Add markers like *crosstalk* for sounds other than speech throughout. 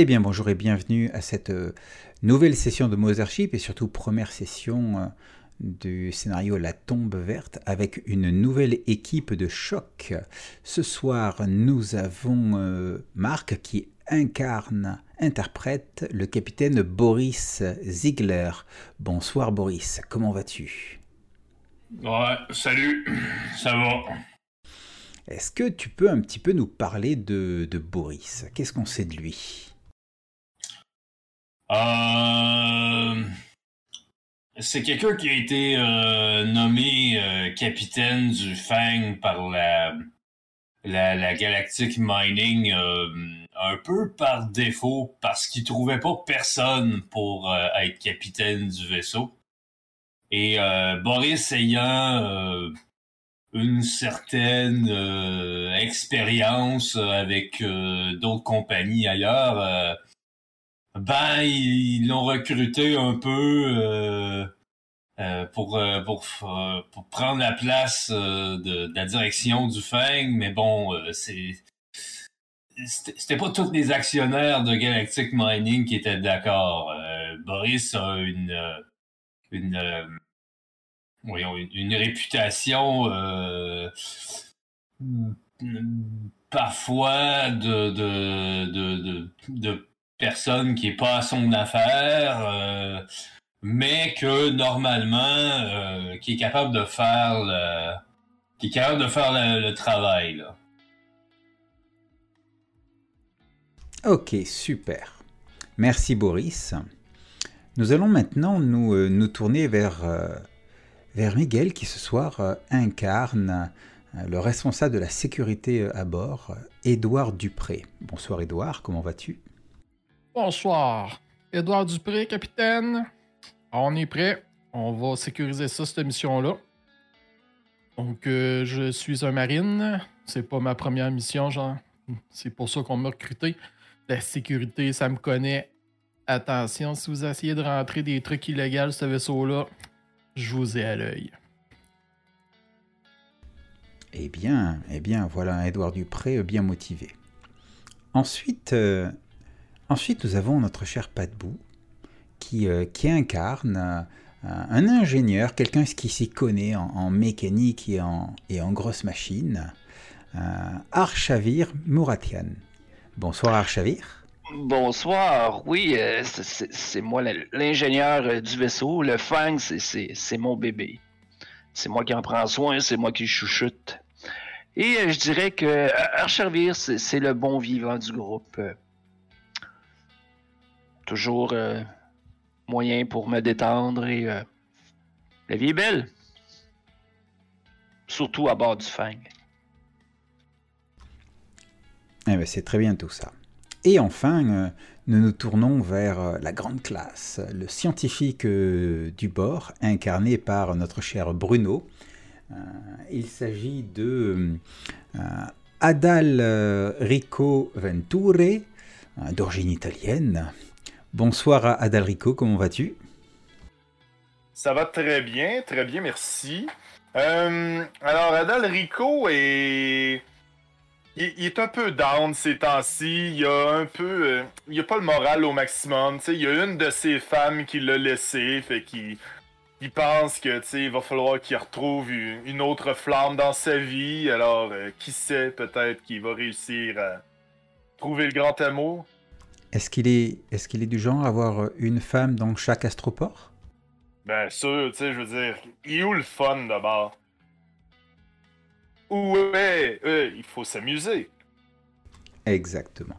Eh bien bonjour et bienvenue à cette euh, nouvelle session de Mothership et surtout première session euh, du scénario La tombe verte avec une nouvelle équipe de choc. Ce soir nous avons euh, Marc qui incarne, interprète le capitaine Boris Ziegler. Bonsoir Boris, comment vas-tu? Ouais, salut, ça va. Est-ce que tu peux un petit peu nous parler de, de Boris? Qu'est-ce qu'on sait de lui? Euh, c'est quelqu'un qui a été euh, nommé euh, capitaine du Fang par la, la, Galactic Mining un peu par défaut parce qu'il trouvait pas personne pour être capitaine du vaisseau. Et Boris ayant une certaine expérience avec d'autres compagnies ailleurs, ben, ils l'ont recruté un peu euh, euh, pour, euh, pour, pour prendre la place de, la direction du FENG, mais bon, c'est c'était pas tous les actionnaires de Galactic Mining qui étaient d'accord. Boris a une une une, réputation parfois de de, de, de personne qui est pas à son affaire, euh, mais que normalement, euh, qui est capable de faire le, qui est capable de faire le, travail. Là. Ok, super. Merci Boris. Nous allons maintenant nous, euh, nous tourner vers, vers Miguel qui ce soir incarne le responsable de la sécurité à bord, Édouard Dupré. Bonsoir Édouard, comment vas-tu? Bonsoir. Édouard Dupré, capitaine. On est prêt. On va sécuriser ça, cette mission-là. Donc, euh, je suis un marine. C'est pas ma première mission, genre. C'est pour ça qu'on m'a recruté. La sécurité, ça me connaît. Attention, si vous essayez de rentrer des trucs illégaux, ce vaisseau-là, je vous ai à l'œil. Eh bien, eh bien, voilà un Édouard Dupré bien motivé. Ensuite, euh, Ensuite, nous avons notre cher Patbou, qui, euh, qui incarne euh, un ingénieur, quelqu'un qui s'y connaît en, mécanique et en, et en grosses machines, euh, Archavir Mouratian. Bonsoir Archavir. Bonsoir, oui, c'est moi l'ingénieur du vaisseau. Le Fang, c'est mon bébé. C'est moi qui en prends soin, c'est moi qui chouchoute. Et je dirais que Archavir, c'est le bon vivant du groupe toujours euh, moyen pour me détendre et euh, la vie est belle. Surtout à bord du Fang. Eh ben, c'est très bien tout ça. Et enfin, euh, nous nous tournons vers la grande classe, le scientifique du bord, incarné par notre cher Bruno. il s'agit de Adal Rico Venture, d'origine italienne, Bonsoir à Adalrico, comment vas-tu? Ça va très bien, très bien, merci. Euh, alors, Adalrico est... Il, est un peu down ces temps-ci. Il a un peu... Euh, il a pas le moral au maximum. il y a une de ses femmes qui l'a laissé, fait qu'il... Il pense que il va falloir qu'il retrouve une, autre flamme dans sa vie. Alors, euh, qui sait, peut-être qu'il va réussir à trouver le grand amour. Est-ce qu'il est, est, qu'il est du genre à avoir une femme dans chaque astroport? Ben sûr, tu sais, je veux dire, il est où le fun d'abord? Ouais, il faut s'amuser. Exactement.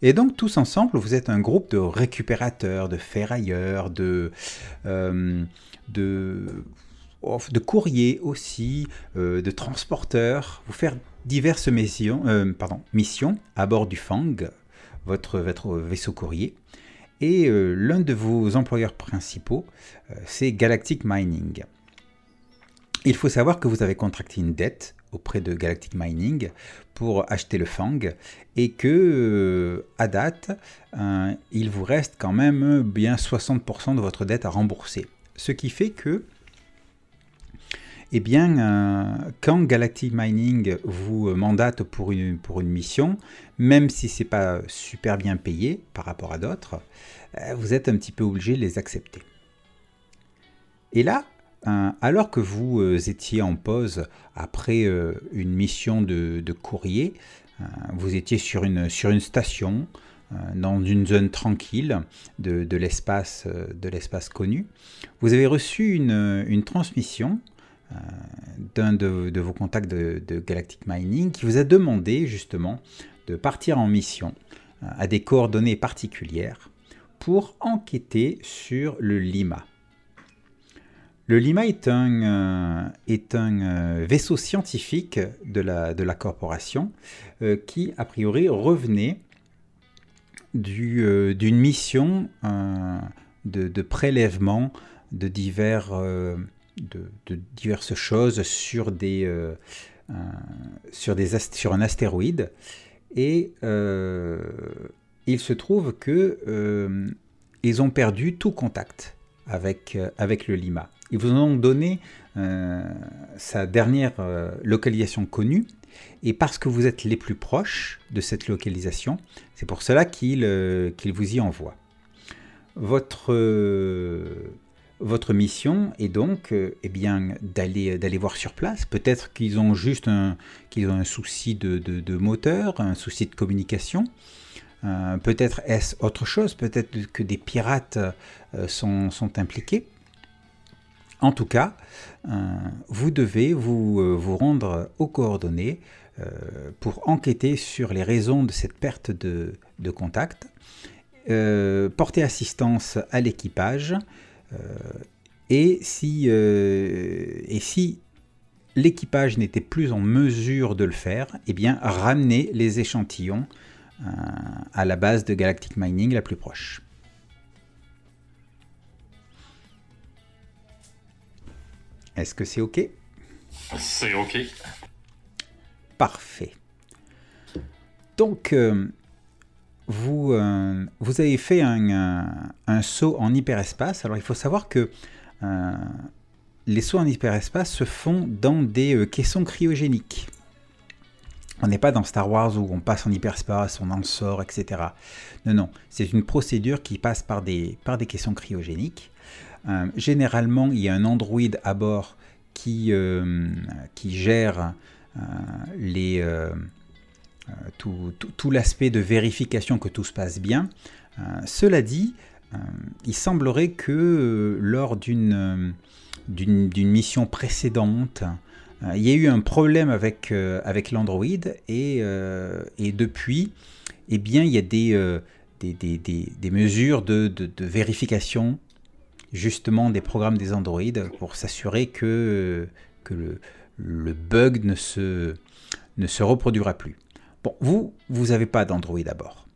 Et donc tous ensemble, vous êtes un groupe de récupérateurs, de ferrailleurs, de, euh, de, de courriers aussi, euh, de transporteurs. Vous faites diverses missions, euh, pardon, missions à bord du Fang, votre, vaisseau courrier. Et euh, l'un de vos employeurs principaux, euh, c'est Galactic Mining. Il faut savoir que vous avez contracté une dette auprès de Galactic Mining pour acheter le Fang et que euh, à date, il vous reste quand même bien 60% de votre dette à rembourser. Ce qui fait que eh bien, euh, quand Galactic Mining vous mandate pour une, mission, même si c'est pas super bien payé par rapport à d'autres, euh, vous êtes un petit peu obligé de les accepter. Et là, euh, alors que vous étiez en pause après une mission de, courrier, vous étiez sur une, station, dans une zone tranquille de, l'espace connu, vous avez reçu une, transmission euh, d'un de, vos contacts de, Galactic Mining qui vous a demandé justement de partir en mission euh, à des coordonnées particulières pour enquêter sur le Lima. Le Lima est un, euh, vaisseau scientifique de la, corporation qui, a priori, revenait d'une mission de, prélèvement de divers de, diverses choses sur, des, euh, sur, des sur un astéroïde. Et euh, il se trouve que euh, ils ont perdu tout contact avec, avec le Lima. Ils vous ont donné sa dernière localisation connue, et parce que vous êtes les plus proches de cette localisation, c'est pour cela qu'il vous y envoie. Votre votre mission est donc euh, eh bien, d'aller, voir sur place. Peut-être qu'ils ont juste un, souci de, moteur, un souci de communication. Euh, peut-être est-ce autre chose, peut-être que des pirates euh, sont, impliqués. En tout cas, vous devez vous, rendre aux coordonnées pour enquêter sur les raisons de cette perte de, de contact, porter assistance à l'équipage, euh, et si, euh, et si l'équipage n'était plus en mesure de le faire, eh bien ramener les échantillons euh, à la base de Galactic Mining la plus proche. Est-ce que c'est OK? C'est OK. Parfait. Donc, vous, euh, vous avez fait un, saut en hyperespace. Alors il faut savoir que euh, les sauts en hyperespace se font dans des euh, caissons cryogéniques. On n'est pas dans Star Wars où on passe en hyperespace, on en sort, etc. Non, non, c'est une procédure qui passe par des, par des caissons cryogéniques. généralement, il y a un androïde à bord qui, qui gère les euh, tout, l'aspect de vérification que tout se passe bien. Euh, cela dit, euh, il semblerait que lors d'une mission précédente, il y a eu un problème avec, avec l'Android et, depuis, eh bien, il y a des, des, mesures de, vérification justement des programmes des Android pour s'assurer que, que le, le, bug ne se, ne se reproduira plus. Vous, vous n'avez pas d'Android à bord.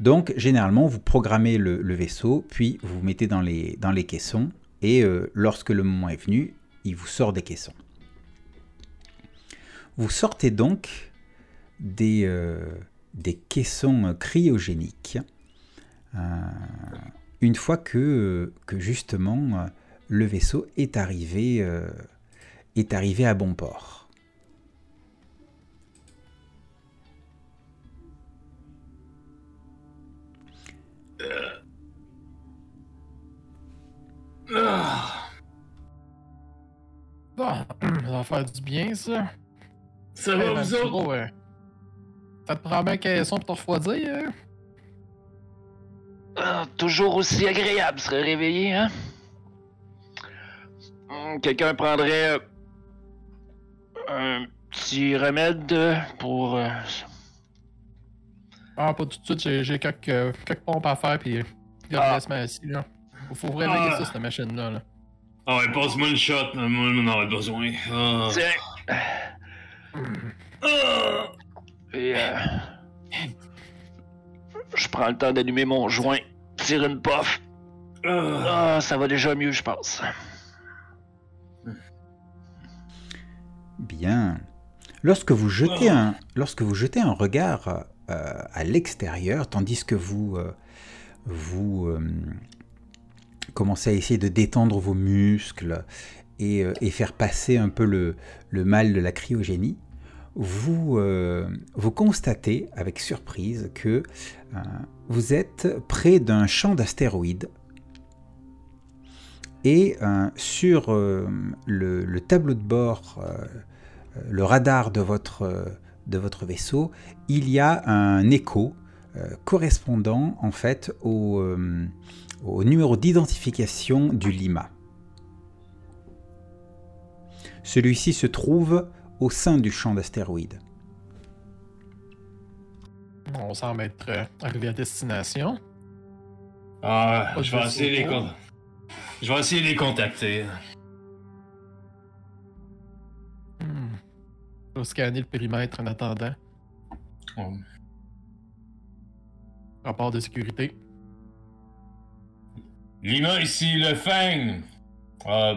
Donc, généralement, vous programmez le, vaisseau, puis vous, vous mettez dans les, dans les caissons, et euh, lorsque le moment est venu, il vous sort des caissons. Vous sortez donc des, euh, caissons cryogéniques euh, une fois que, que justement le vaisseau est arrivé, est arrivé à bon port. Ah. *clears throat* ça va faire du bien, ça. Ça va, vous autres? Ça te prend bien caisson pour te refroidir, hein? Ah, toujours aussi agréable se réveiller, hein? Hmm, quelqu'un prendrait euh, un petit remède pour. Ah, pas tout de suite, j'ai quelques, euh, quelques pompes à faire, puis il ah. reste assis, là. Faut vraiment ah. ça, cette machine-là. Là. Ah ouais, passe-moi une shot, moi on en a besoin. Ah. Tiens. Ah. Et euh... Je prends le temps d'allumer mon joint, tire une puff. Ah, ça va déjà mieux, je pense. Bien. Lorsque vous jetez un, lorsque vous jetez un regard à l'extérieur, tandis que vous, euh, euh, commencez à essayer de détendre vos muscles et, euh, faire passer un peu le, mal de la cryogénie, vous, euh, constatez avec surprise que euh, vous êtes près d'un champ d'astéroïdes et euh, sur euh, le, le tableau de bord, euh, euh, le radar de votre, euh, de votre vaisseau, il y a un écho euh, correspondant en fait au, euh, au numéro d'identification du Lima. Celui-ci se trouve au sein du champ d'astéroïdes. On semble être euh, arrivé à destination. Ah, je vais essayer les con- Je vais essayer de les contacter. Je vais scanner le périmètre en attendant. Oh. Rapport de sécurité. Lima, ici, le Fang. Euh,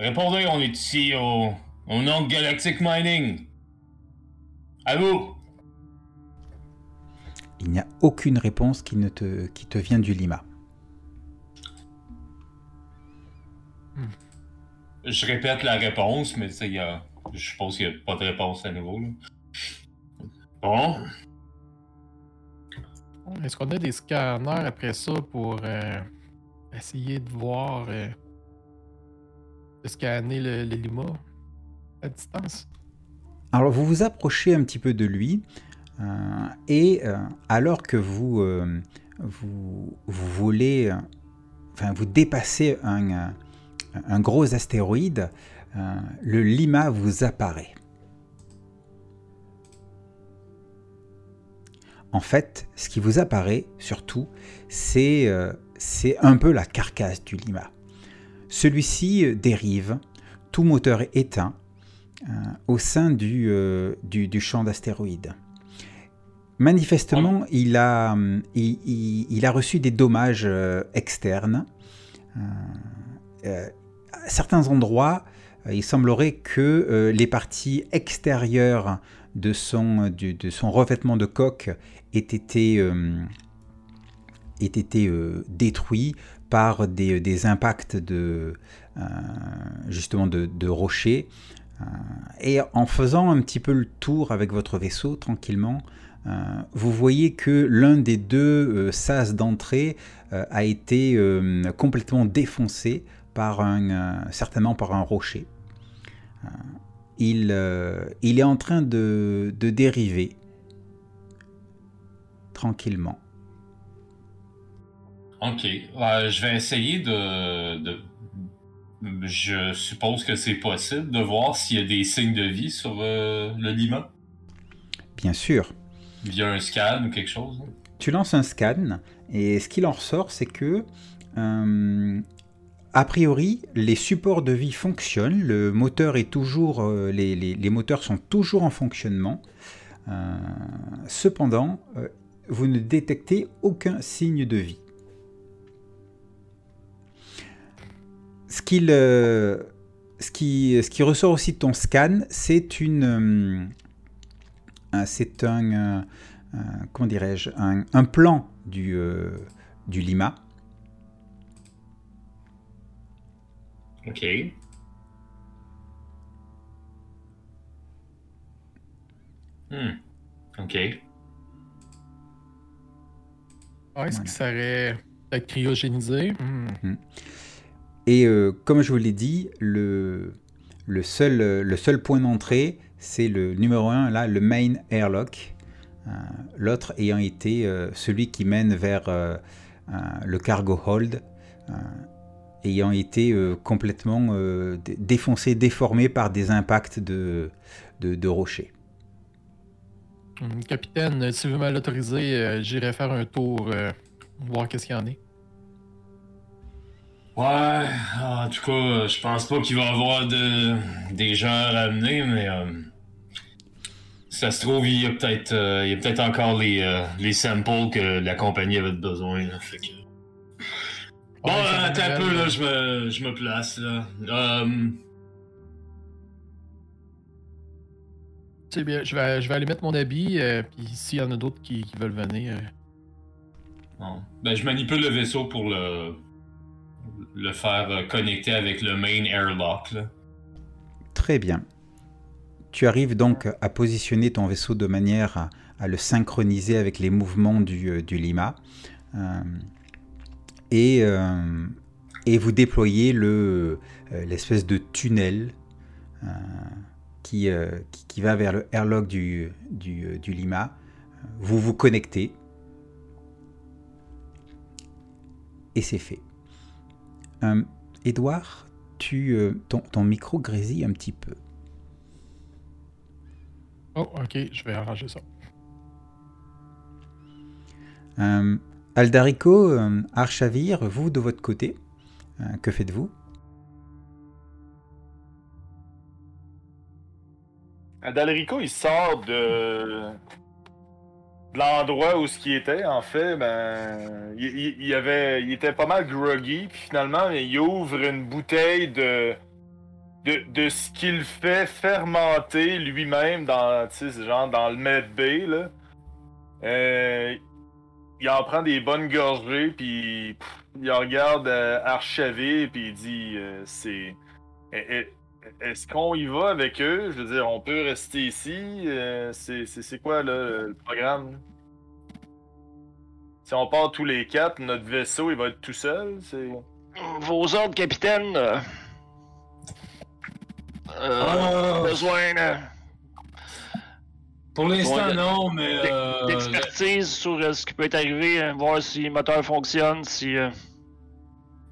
répondez, on est ici au, au nom de Galactic Mining. À vous. Il n'y a aucune réponse qui, ne te, qui te vient du Lima. Je répète la réponse, mais tu sais, il y a- je suppose qu'il n'y a pas de réponse à nouveau. là. Bon. Est-ce qu'on a des scanners après ça pour euh, essayer de voir, euh, de scanner le, le Lima à distance? Alors vous vous approchez un petit peu de lui euh, et euh, alors que vous, euh, vous, vous voulez, euh, enfin vous dépassez un, un gros astéroïde, euh, le Lima vous apparaît. En fait, ce qui vous apparaît surtout, c'est euh, un peu la carcasse du Lima. Celui-ci euh, dérive, tout moteur éteint, euh, au sein du, euh, champ d'astéroïdes. Manifestement, il, a, reçu des dommages euh, externes. Euh, euh, à certains endroits, euh, il semblerait que euh, les parties extérieures de son, revêtement de coque aient été, euh, aient été euh, détruits par des, impacts de, euh, rochers. Euh, et en faisant un petit peu le tour avec votre vaisseau tranquillement, euh, vous voyez que l'un des deux euh, sas d'entrée euh, a été euh, complètement défoncé par un, euh, certainement par un rocher. Euh, il, euh, il est en train de, de dériver tranquillement. Ok. Euh, je vais essayer de, de- Je suppose que c'est possible de voir s'il y a des signes de vie sur euh, le Lima. Bien sûr, Via un scan ou quelque chose. tu lances un scan et ce qu'il en ressort, c'est que euh, a priori, les supports de vie fonctionnent, le moteur est toujours, euh, les, moteurs sont toujours en fonctionnement. Euh, cependant, euh, vous ne détectez aucun signe de vie. Ce, qui, ressort aussi de ton scan, c'est une, un- comment dirais-je, un, plan du Lima. Ok. Hmm. Ok. Ah, Est-ce Voilà. qu'il serait peut-être cryogénisé? Hmm. Et euh, comme je vous l'ai dit, le, le, seul, le seul point d'entrée, c'est le numéro 1, là, le main airlock. Euh, L'autre ayant été euh, celui qui mène vers euh, euh, le cargo hold, euh, ayant été euh, complètement euh, dé- défoncé, déformé par des impacts de, de, de rochers. Hmm, Capitaine, si vous me l'autorisez, euh, j'irai faire un tour, euh, voir qu'est-ce qu'il y en est. Ouais, en tout cas, je pense pas qu'il va y avoir de, des gens à ramener, mais euh, si ça se trouve, il y a peut-être euh, il y a peut-être encore les, euh, les samples que la compagnie avait besoin. Là, fait que... Bon, Ouais, euh, attends un peu, là, euh, je me, je me place. Là. Euh, C'est bien, je vais, je vais aller mettre mon habit, euh, puis s'il y en a d'autres qui, qui veulent venir. euh, bon. Ben, je manipule le vaisseau pour le le faire euh, connecter avec le main airlock. Là. Très bien. Tu arrives donc à positionner ton vaisseau de manière à, à le synchroniser avec les mouvements du, euh, du Lima. Euh, et, euh, et vous déployez le, euh, l'espèce de tunnel euh, qui, qui, qui va vers le airlock du, du, du Lima. Vous vous connectez. Et c'est fait. Edouard, tu, ton, ton micro grésille un petit peu. Oh, ok, je vais arranger ça. Euh, Aldarico, euh, Archavir, vous de votre côté, euh, que faites-vous? Adalrico, il sort de, l'endroit où ce qui était. En fait, ben, il, avait, il était pas mal groggy. Puis finalement, il ouvre une bouteille de, de, ce qu'il fait fermenter lui-même dans, genre dans le med bay là. Euh, il en prend des bonnes gorgées, puis pff, il regarde euh, Archavir, puis il dit, euh, c'est. eh, eh, est-ce qu'on y va avec eux? Je veux dire, on peut rester ici. Euh, c'est, quoi là, le programme? Si on part tous les quatre, notre vaisseau il va être tout seul. C'est... Vos ordres, capitaine. Ah, besoin pour l'instant, non, mais. euh, d'expertise sur euh, ce qui peut être arrivé, hein, voir si le moteur fonctionne, si. euh,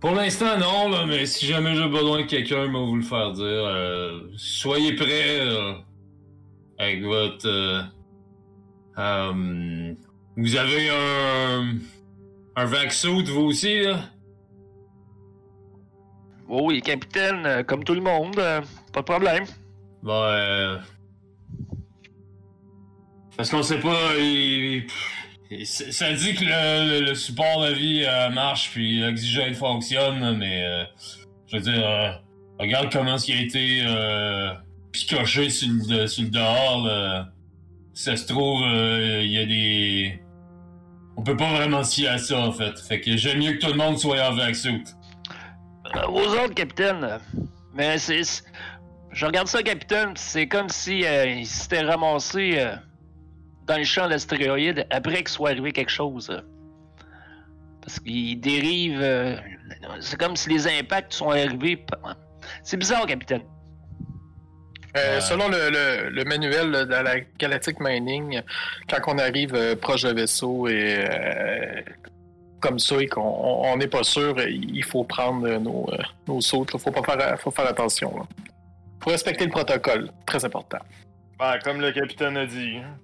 Pour l'instant, non, là, mais si jamais j'ai besoin de quelqu'un, moi, vous le faire dire. euh, soyez prêts avec votre. euh, vous avez un. Un vac-suit, vous aussi, là? Oh oui, capitaine, comme tout le monde, pas de problème. Bon. Parce qu'on sait pas. il- ça dit que le, support de vie euh, marche, puis l'oxygène fonctionne, mais. euh, je veux dire, euh, regarde comment il a été euh, picoché sur le, dehors, ça se trouve, il y a des. On peut pas vraiment se fier à ça, en fait. Fait que j'aime mieux que tout le monde soit en vaccin. Vos ordres, capitaine. Mais c'est. Je regarde ça, capitaine, c'est comme si euh, s'était ramassé euh, dans le champ d'astéroïdes après qu'il soit arrivé quelque chose. Parce qu'il dérive. euh, c'est comme si les impacts sont arrivés. C'est bizarre, capitaine. Euh, Euh, Selon le, le- le manuel de la Galactic Mining, quand on arrive euh, proche d'un vaisseau et euh, comme ça et qu'on on n'est pas sûr, il faut prendre nos, euh, nos sauts. Il faut, pas faire, faut faire attention. Il faut respecter le protocole. Très important. Ben, comme le capitaine a dit. hein.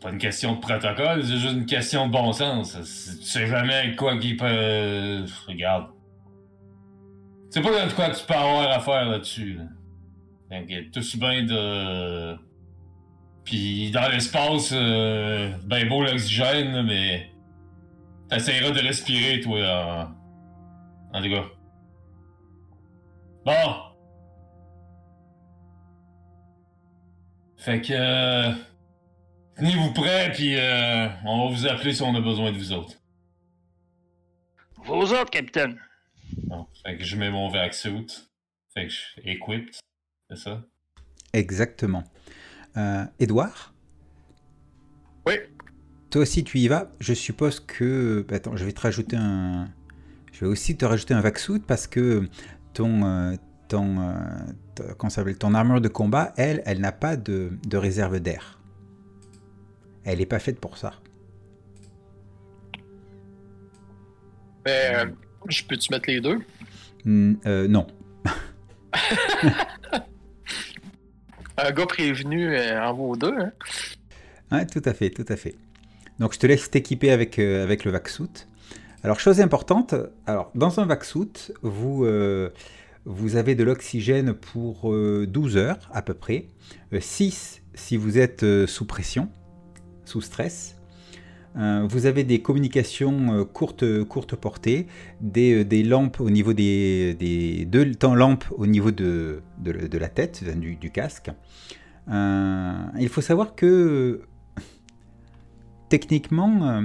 Pas une question de protocole, c'est juste une question de bon sens. Tu sais jamais quoi qui peut. euh, Regarde. C'est pas de quoi tu peux avoir à faire là-dessus. Là. Donc, tout bien de. Puis dans l'espace, euh, ben beau l'oxygène, là, mais. T'essaieras de respirer, toi, en. En tout cas. Bon! Fait que. Tenez-vous prêts, puis euh, on va vous appeler si on a besoin de vous autres. Vos ordres, capitaine. Bon, fait que je mets mon vac-suit. Fait que je suis equipped, c'est ça? Exactement. Euh, Edouard Oui. Toi aussi, tu y vas? Je suppose que. bah, Attends, je vais te rajouter un. Je vais aussi te rajouter un vac-suit parce que ton. euh, ton, euh, ta- comment ça s'appelle? Ton armure de combat, elle, elle n'a pas de, de réserve d'air. Elle n'est pas faite pour ça. Mais euh, je peux-tu mettre les deux? Hmm, euh, non. *laughs* Un gars prévenu euh, en vaut deux. Hein? Ouais, tout à fait, tout à fait. Donc je te laisse t'équiper avec, euh, avec le vac-suit. Alors chose importante, alors dans un vac-suit, vous, euh, vous avez de l'oxygène pour euh, 12 heures à peu près, 6 si vous êtes sous pression, sous stress. Euh, vous avez des communications euh, courte, courte portée, des, euh, des lampes au niveau des, deux temps lampes au niveau de, la tête, du, casque. Euh, il faut savoir que *laughs* techniquement, euh,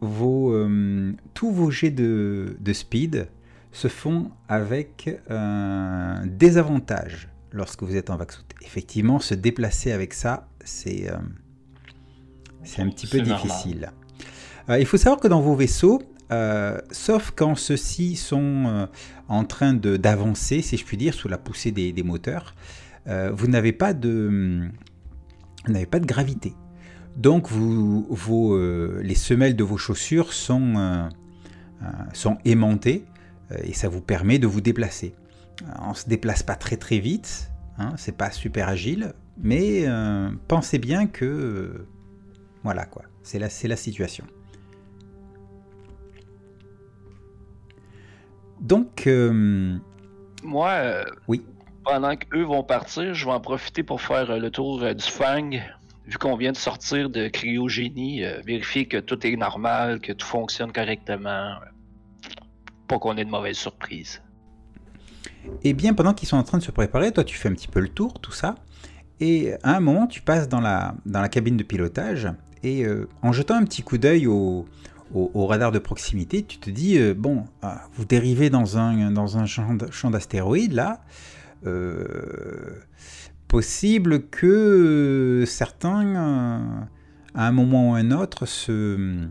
vos, euh, tous vos jets de, speed se font avec un désavantage lorsque vous êtes en Vaxout. Effectivement, se déplacer avec ça, c'est euh, c'est un petit peu difficile. Euh, il faut savoir que dans vos vaisseaux, euh, sauf quand ceux-ci sont en train d'avancer, si je puis dire, sous la poussée des, des moteurs, vous n'avez pas de pas de gravité. Donc vous, vos, les semelles de vos chaussures sont, sont aimantées et ça vous permet de vous déplacer. On se déplace pas très très vite, hein, c'est pas super agile, mais euh, pensez bien que euh, voilà quoi, c'est la, la situation. Donc euh, moi, oui. Pendant qu'eux vont partir, je vais en profiter pour faire le tour du Fang. Vu qu'on vient de sortir de cryogénie, vérifier que tout est normal, que tout fonctionne correctement. Pas qu'on ait de mauvaises surprises. Et eh bien, pendant qu'ils sont en train de se préparer, toi, tu fais un petit peu le tour, tout ça. Et à un moment, tu passes dans la, dans la cabine de pilotage. Et euh, en jetant un petit coup d'œil au, radar de proximité, tu te dis euh, bon, ah, vous dérivez dans un, champ d'astéroïdes, là. Euh, possible que certains, à un moment ou un autre, se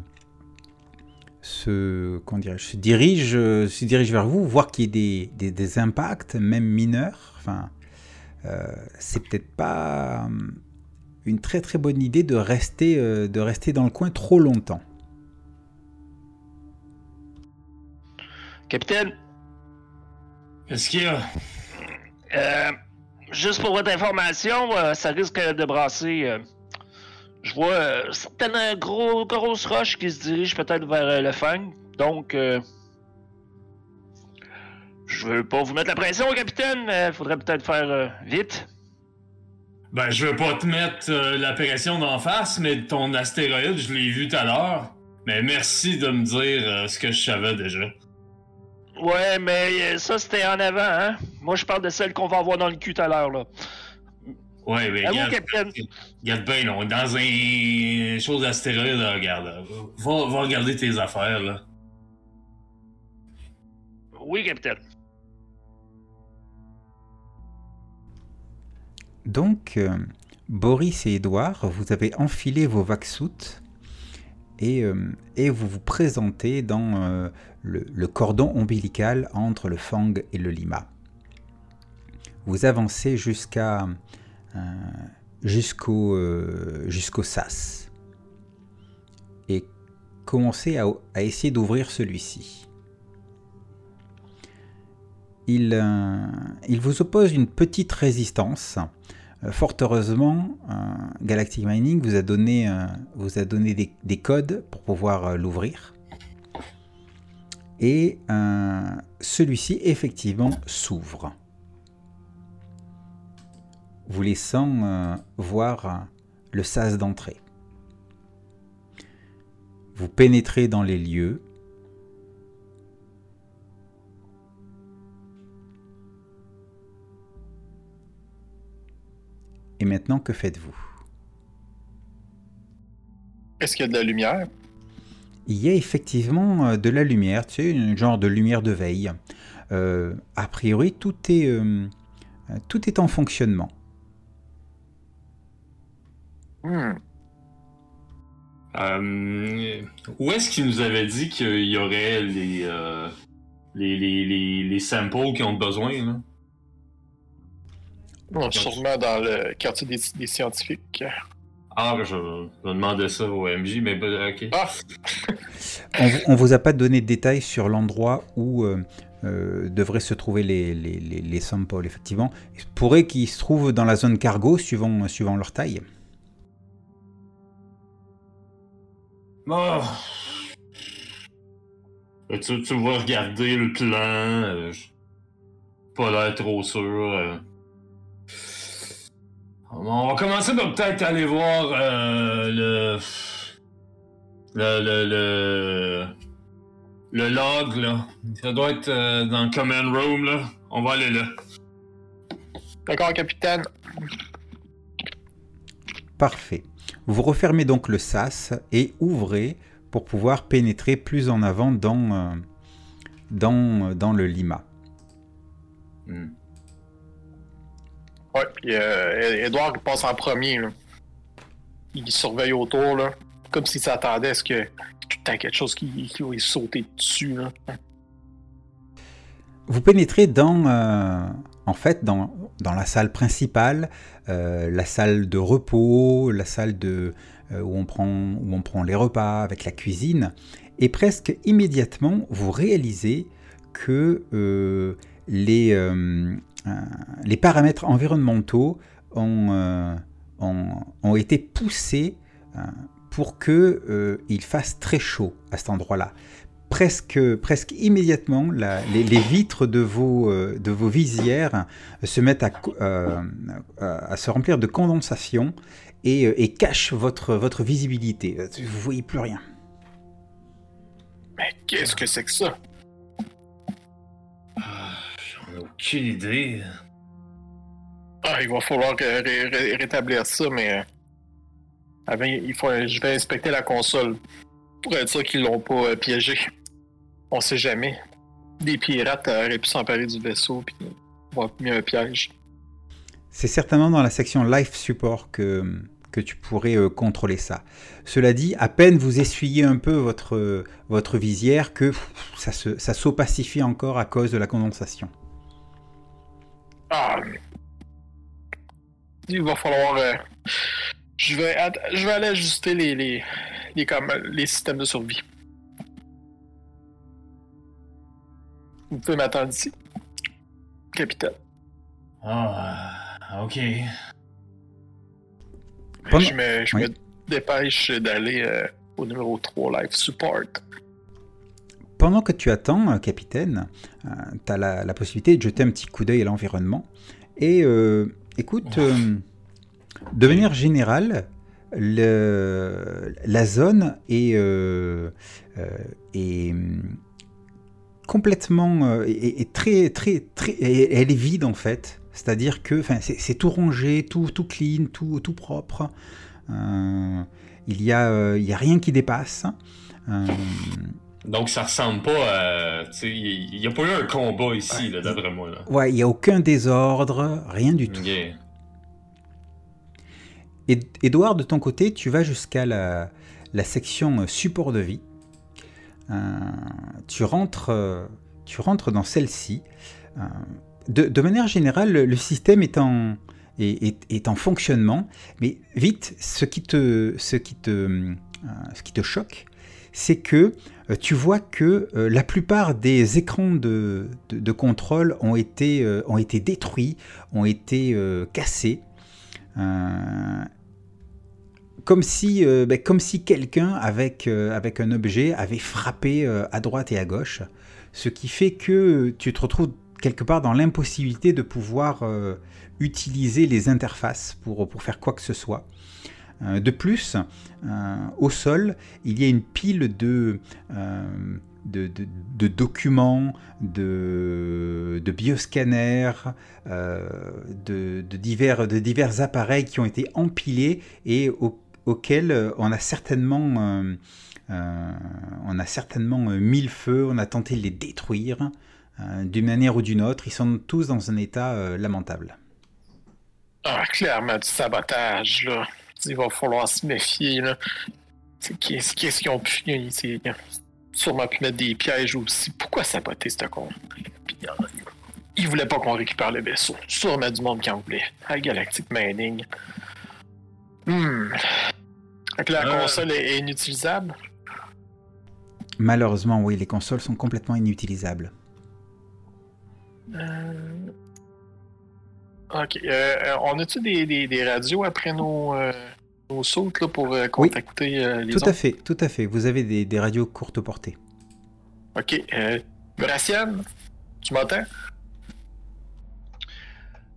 se, se, dirige, se dirige vers vous, voir qu'il y ait des, des, impacts, même mineurs. Enfin, c'est peut-être pas une très très bonne idée de rester, euh, de rester dans le coin trop longtemps. Capitaine? Qu'est-ce qu'il y a? Juste pour votre information, ça risque de brasser je vois euh, certaines gros, grosses roches qui se dirigent peut-être vers euh, le fang. Donc, euh, je veux pas vous mettre la pression, capitaine, mais il faudrait peut-être faire vite. Ben, je veux pas te mettre la pression d'en face, mais ton astéroïde, je l'ai vu tout à l'heure. Mais merci de me dire ce que je savais déjà. Ouais, mais ça c'était en avant, hein? Moi je parle de celle qu'on va avoir dans le cul tout à l'heure, là. Ouais, mais regarde, regarde bien, on est dans un chose d'astéroïde, regarde. Va, va regarder tes affaires, là. Oui, capitaine. Donc, euh, Boris et Edouard, vous avez enfilé vos vaxoutes et, euh, et vous vous présentez dans euh, le, cordon ombilical entre le Fang et le Lima. Vous avancez jusqu'à jusqu'au SAS et commencer à, essayer d'ouvrir celui-ci. Il, vous oppose une petite résistance. Fort heureusement, Galactic Mining vous a donné, vous a donné des, codes pour pouvoir l'ouvrir. Et celui-ci, effectivement, s'ouvre vous laissant euh, voir le sas d'entrée. Vous pénétrez dans les lieux. Et maintenant, que faites-vous? Est-ce qu'il y a de la lumière? Il y a effectivement euh, de la lumière, tu sais, un genre de lumière de veille. Euh, a priori, tout est, tout est en fonctionnement. Hmm. Euh, où est-ce qu'il nous avait dit qu'il y aurait les, euh, les, les, les, samples qui ont besoin? Là? Sûrement dans le quartier des, scientifiques. Ah, je, je demandais ça au MJ, mais ok. Ah. *laughs* on, on vous a pas donné de détails sur l'endroit où euh, devraient se trouver les, les, les, samples, effectivement. Il pourrait qu'ils se trouvent dans la zone cargo, suivant, suivant leur taille. Oh. Tu, tu vas regarder le plan. Euh, pas l'air trop sûr. On va commencer par peut-être aller voir euh, le... Le, le, le... Le log, là. Ça doit être euh, dans le command room, là. On va aller là. D'accord, capitaine. Parfait. Vous refermez donc le sas et ouvrez pour pouvoir pénétrer plus en avant dans, euh, dans, dans le Lima. Hmm. Ouais, euh, Edouard passe en premier. Il surveille autour, comme s'il s'attendait à ce que as quelque chose qui, lui sauter dessus. Vous pénétrez dans, euh, en fait, dans, la salle principale, euh, la salle de repos, la salle de, où, on prend, où on prend les repas avec la cuisine, et presque immédiatement, vous réalisez que les, les paramètres environnementaux ont, euh, ont, ont été poussés euh, pour qu'il fasse très chaud à cet endroit-là. Presque, presque immédiatement, les, vitres de vos, euh, de vos visières se mettent à, euh, se remplir de condensation et, euh, et cachent votre, votre visibilité. Vous voyez plus rien. Mais qu'est-ce que c'est que ça? Aucune idée. Ah, il va falloir que ré- ré- rétablir ça, mais. euh, avant, il faut, je vais inspecter la console pour être sûr qu'ils l'ont pas euh, piégé. On sait jamais. Des pirates auraient pu s'emparer du vaisseau puis avoir mis un piège. C'est certainement dans la section Life Support que, que tu pourrais euh, contrôler ça. Cela dit, à peine vous essuyez un peu votre, euh, votre visière que pff, ça se- ça s'opacifie encore à cause de la condensation. Ah. Il va falloir. euh, je, vais, att- je vais aller ajuster les, les, les, comme, les systèmes de survie. Vous pouvez m'attendre ici. Capitaine. Ah, ok. Je, me, je Oui. me dépêche d'aller euh, au numéro 3 Life Support. Pendant que tu attends, euh, capitaine, tu as la, la possibilité de jeter un petit coup d'œil à l'environnement. Et euh, écoute, euh, de manière générale, le- la zone est, euh, euh, est, hum, complètement, euh, est, est très, très, très, elle est vide en fait. C'est-à-dire que, c'est tout rangé, tout, tout clean, tout, tout propre. Euh, il y a, euh, il y a rien qui dépasse. Euh, Donc ça ressemble pas à. Sais, il n'y a pas eu un combat ici, Ouais. d'après moi. Là. Ouais, il n'y a aucun désordre, rien du tout. Ok. Et Edouard, de ton côté, tu vas jusqu'à la, la section euh, support de vie. Euh, tu, rentres, euh, tu rentres dans celle-ci. Euh, de, de manière générale, le, système est en, est, est- est en fonctionnement, mais vite, ce qui te, ce qui te, euh, ce qui te choque, c'est que euh, tu vois que euh, la plupart des écrans de, contrôle ont été, euh, ont été détruits, ont été cassés. Comme si, ben, comme si quelqu'un avec, un objet avait frappé à droite et à gauche, ce qui fait que tu te retrouves quelque part dans l'impossibilité de pouvoir utiliser les interfaces pour faire quoi que ce soit. Euh, de plus, euh, au sol, il y a une pile de, euh, documents, de, bioscanners, de, divers, appareils qui ont été empilés et au- auxquels on a certainement, on a certainement mis le feu, on a tenté de les détruire d'une manière ou d'une autre. Ils sont tous dans un état lamentable. Ah, clairement du sabotage, là. Il va falloir se méfier, là. Qu'est-ce qu'ils ont pu. Ils ils ont sûrement pu mettre des pièges aussi. Pourquoi saboter ce con? Puis, euh, Ils voulaient pas qu'on récupère le vaisseau. Sûrement du monde qui en voulait. À Galactic Mining. Hmm. Fait que la Euh. console est, inutilisable? Malheureusement, oui, les consoles sont complètement inutilisables. Euh, Ok. euh, on a-tu des, des, des radios après nos, sautes là, pour euh, contacter euh, les Tout autres? à fait, tout à fait. Vous avez des, des radios courte portée. Ok. Euh, Brassian, tu m'entends?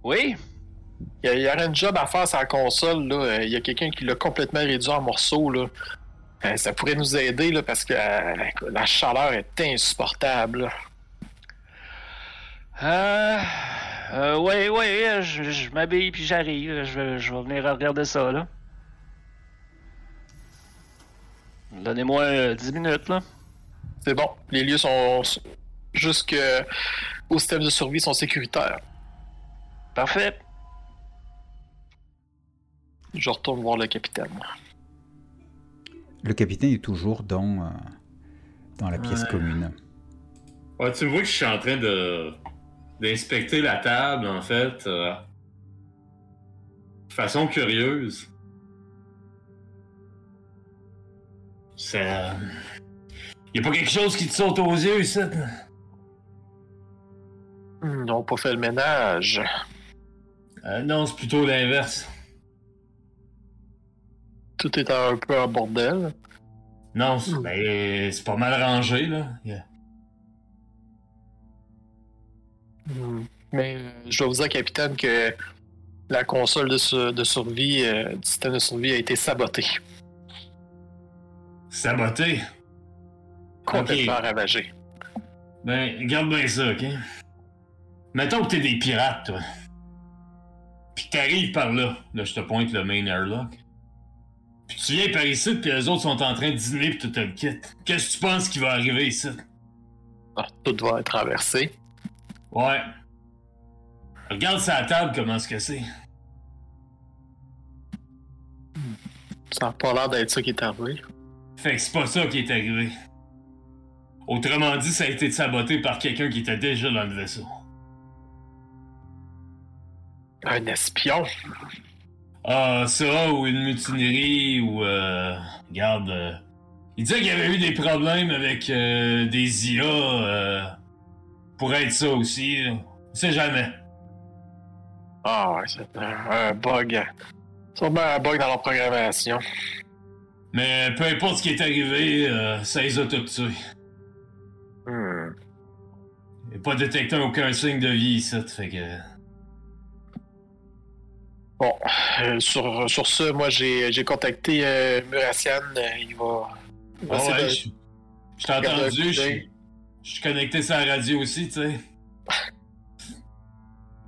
Oui? Il y, a- il y aurait un job à faire sur la console. Là. Euh, Il y a quelqu'un qui l'a complètement réduit en morceaux. Là. Euh, ça pourrait nous aider là, parce que euh, la, la chaleur est insupportable. là. Euh, euh, ouais, ouais, euh, je, je m'habille puis j'arrive. Je, vais- je vais venir regarder ça, là. Donnez-moi euh, 10 minutes, là. C'est bon. Les lieux sont, jusqu'au système de survie sont sécuritaires. Parfait. Je retourne voir le capitaine. Le capitaine est toujours dans, euh, dans la pièce Ouais. commune. Ouais, tu vois que je suis en train de d'inspecter la table, en fait, euh, de façon curieuse. Ça... Y a pas quelque chose qui te saute aux yeux, ici? Ils n'ont pas fait le ménage. Euh, non, c'est plutôt l'inverse. Tout est un peu en bordel. Non, c'est Hmm. ben, c'est pas mal rangé, là. Hmm. Mais euh, je dois vous dire, capitaine, que la console de, su- de survie, euh, du système de survie a été sabotée. Saboté. Complètement Ok. ravagée. Ben, regarde bien ça, ok? Mettons que t'es des pirates, toi. Puis t'arrives par là. Là, je te pointe le main airlock. Puis tu viens par ici, puis les autres sont en train de dîner, puis tu te le quittes. Qu'est-ce que tu penses qui va arriver ici? Ah, tout va être renversé. Ouais. Regarde sa table, comment ce que c'est. Ça n'a pas l'air d'être ça qui est arrivé. Fait que c'est pas ça qui est arrivé. Autrement dit, ça a été saboté par quelqu'un qui était déjà dans le vaisseau. Un espion? Ah, ça, ou une mutinerie, ou... Euh, regarde... euh, il disait qu'il y avait eu des problèmes avec euh, des IA, euh, pour être ça aussi. On sait jamais. Ah, ouais, c'est un, un bug. Sûrement un bug dans leur programmation. Mais peu importe ce qui est arrivé, euh, ça les a tous tués. Hmm. A pas détecté aucun signe de vie ici, fait que... Bon, euh, sur, sur ce, moi j'ai j'ai contacté euh, Murassian. euh, il va. il va ouais, de- je je t'ai entendu, je je suis connecté sur la radio aussi, tu sais. *laughs*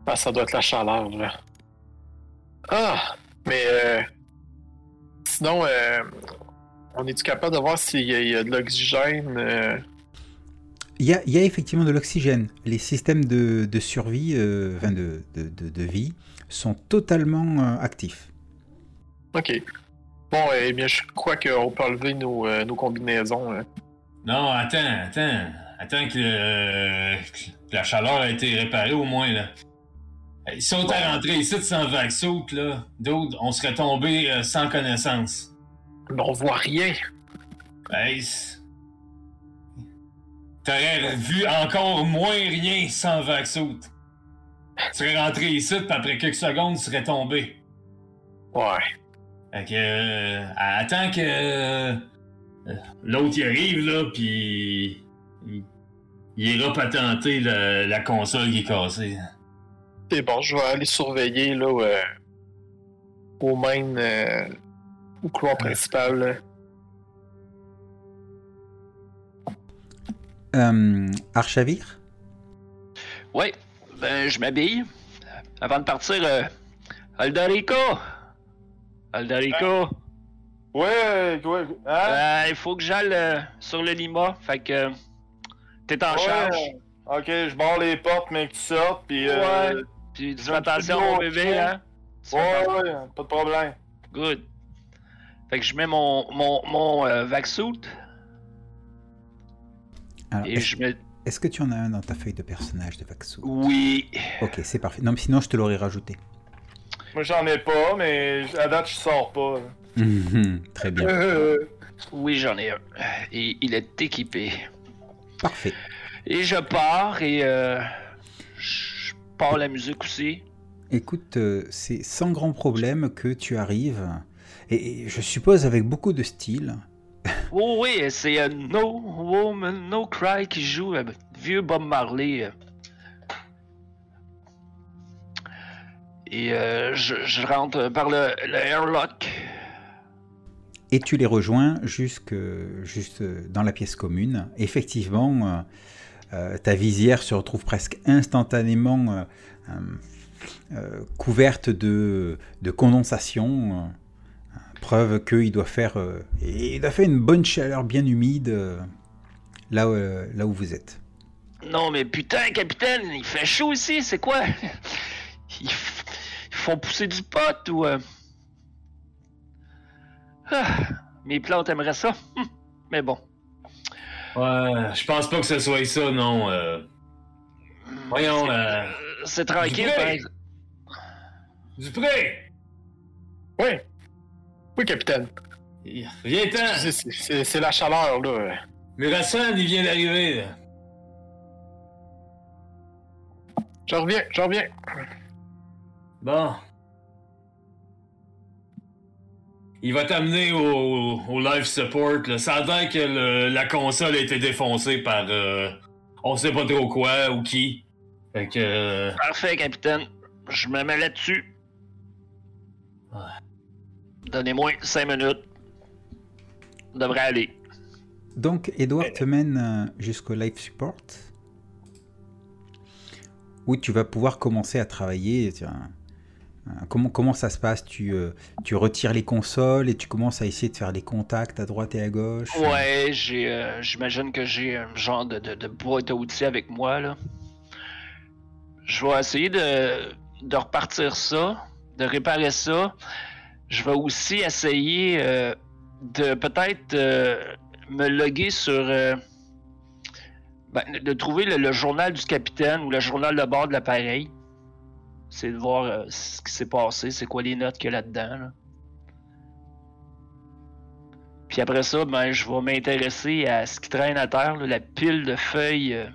Ah, ça doit être la chaleur, là. Ah! Mais euh, sinon, euh, on est-tu capable de voir s'il y, y a de l'oxygène? euh? Il y a, il y a effectivement de l'oxygène. Les systèmes de, de survie, euh, enfin de, de, de- de vie, sont totalement euh, actifs. Ok. Bon, eh bien, je crois qu'on peut enlever nos, euh, nos combinaisons. hein. Non, attends, attends. Attends que, euh, que la chaleur a été réparée au moins, là. Ils sont à rentrer ici sans vaccin, là. D'autres, on serait tombé euh, sans connaissance. Mais on voit rien. Ben, T'aurais vu encore moins rien sans vaccin. Tu serais rentré ici, puis après quelques secondes, tu serais tombé. Ouais. Fait que, euh, attends que euh, l'autre y arrive, là, puis il, il ira patenter la, la console qui est cassée. C'est bon, je vais aller surveiller, là, euh, au main, euh, au couloir principal. là. Euh, Archavir Ouais, ben je m'habille. Avant de partir, euh, Aldarico! Aldarico! Ouais, ouais. Hein? Euh, il faut que j'aille euh, sur le Lima. Fait que euh, t'es en Ouais. charge. Ok, je barre les portes, mais que tu sortes, puis. Euh... Ouais. Tu petit attention mon bébé, hein? Ouais, ouais, pas de problème. Good. Fait que je mets mon, mon, mon euh, vac-suit Alors, et Est-ce je mets. est-ce que tu en as un dans ta feuille de personnage de Vaxou Oui. Ok, c'est parfait. Non, mais sinon, je te l'aurais rajouté. Moi, j'en ai pas, mais à date, je sors pas. *laughs* Très bien. Euh, *laughs* Oui, j'en ai un. Et il est équipé. Parfait. Et je pars et euh, je pars la musique aussi. Écoute, euh, c'est sans grand problème que tu arrives. Et, je suppose avec beaucoup de style. *laughs* Oh oui, c'est euh, No Woman, No Cry qui joue euh, vieux Bob Marley. euh. Et euh, je, je rentre par le, le airlock. Et tu les rejoins jusque, juste dans la pièce commune. Effectivement, euh, ta visière se retrouve presque instantanément euh, euh, couverte de, de condensation. preuve qu'il doit faire, il doit faire une bonne chaleur bien humide là, où- là où vous êtes. Non, mais putain, capitaine, il fait chaud ici, c'est quoi? *laughs* Ils, font pousser du pot ou. Ah, mes plantes aimeraient ça. Hum, Mais bon. Ouais, je pense pas que ce soit ça, non. euh. Voyons, C'est- euh, C'est tranquille, Dupré! par exemple. Dupré! Oui. Oui, capitaine. Viens-t'en! C'est- la chaleur, là. Murasan, il vient d'arriver, là. Je reviens, je reviens. Bon. Il va t'amener au, au live support. Là. Ça a l'air que le- la console a été défoncée par euh, on sait pas trop quoi ou qui. Fait que. euh, Parfait, capitaine. Je me mets là-dessus. Ouais. Donnez-moi 5 minutes. Devrait aller. Donc, Edouard te mène euh, jusqu'au live support où tu vas pouvoir commencer à travailler. Tiens, Comment, comment ça se passe? Tu, euh, tu retires les consoles et tu commences à essayer de faire des contacts à droite et à gauche? Ouais, euh, j'imagine que j'ai un genre de, de, boîte à outils avec moi, là. Je vais essayer de, de repartir ça, de réparer ça. Je vais aussi essayer euh, de peut-être euh, me loguer sur... euh, ben, de trouver le journal du capitaine ou le journal de bord de l'appareil. C'est de voir euh, ce qui s'est passé, c'est quoi les notes qu'il y a là-dedans. là. Puis après ça, ben, je vais m'intéresser à ce qui traîne à terre, là, la pile de feuilles. euh.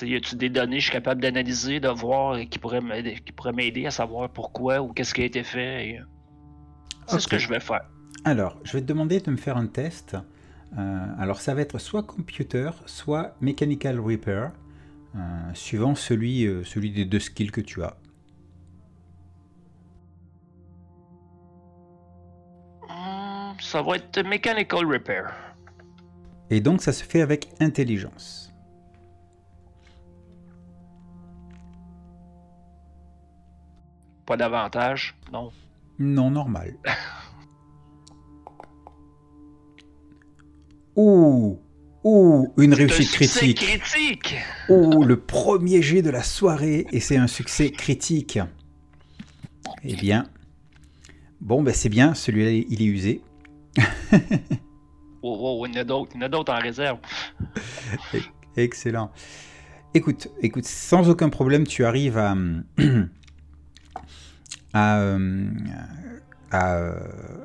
Y a-tu des données que je suis capable d'analyser, de voir, euh, qui pourraient m'aider, qui pourraient m'aider à savoir pourquoi ou qu'est-ce qui a été fait. et, euh, C'est ce que je vais faire. Alors, je vais te demander de me faire un test. Euh, alors, ça va être soit computer, soit mechanical repair, euh, suivant celui, euh, celui des deux skills que tu as. Hmm, ça va être mechanical repair. Et donc, ça se fait avec intelligence. Pas d'avantage, non? Non, normal. *laughs* Ouh Ouh Une réussite critique critique. Ouh Le premier jet de la soirée et c'est un succès critique. Eh bien... Bon, ben c'est bien, celui-là, il est usé. Oh, oh, il y en a d'autres, il y en a d'autres en réserve. Excellent. Écoute, écoute, sans aucun problème, tu arrives à, *clears throat* à, euh, à,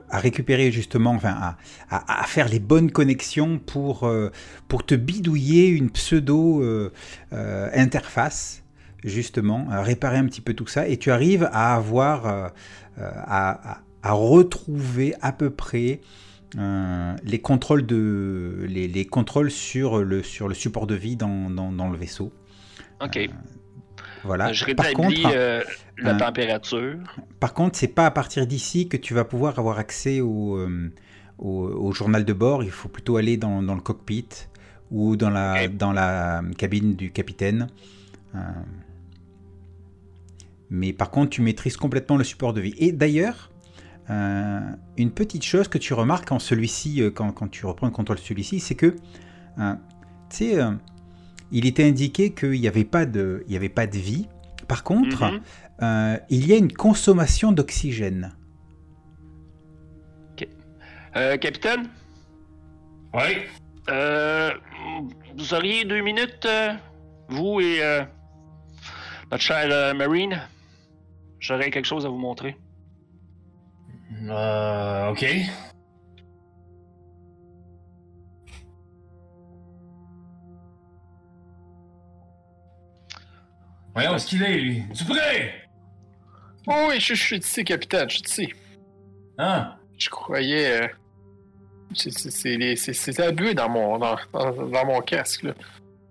à récupérer justement, enfin, à, à- à faire les bonnes connexions pour, euh, pour te bidouiller une pseudo euh, euh, interface, justement, à réparer un petit peu tout ça, et tu arrives à avoir, euh, euh, à, retrouver à peu près euh, les contrôles de les, les contrôles sur le sur le support de vie dans, dans, dans le vaisseau. Ok. Voilà. je Par rétablis contre, euh, la euh, température. par contre, c'est pas à partir d'ici que tu vas pouvoir avoir accès au, euh, au, au journal de bord. Il faut plutôt aller dans, dans le cockpit ou dans la dans la cabine du capitaine. Euh, mais par contre, tu maîtrises complètement le support de vie. Et d'ailleurs, euh, une petite chose que tu remarques en celui-ci, euh, quand, quand tu reprends le contrôle de celui-ci, c'est que, euh, tu sais, euh, il était indiqué qu'il n'y avait, pas de- il y avait pas de vie. Par contre, Mhm. euh, il y a une consommation d'oxygène. Euh, capitaine, Ouais. euh, vous auriez deux minutes, euh, vous et euh, notre cher euh, Marine? J'aurais quelque chose à vous montrer. Euh, ok. Voyons, est-ce qu'il est, lui? Dupré! Oh oui, je, je suis ici, capitaine, je suis ici. Hein? Je croyais. euh, c'est- c'est- C'est les- c'est- c'est abus dans mon, dans, dans- dans mon casque, là.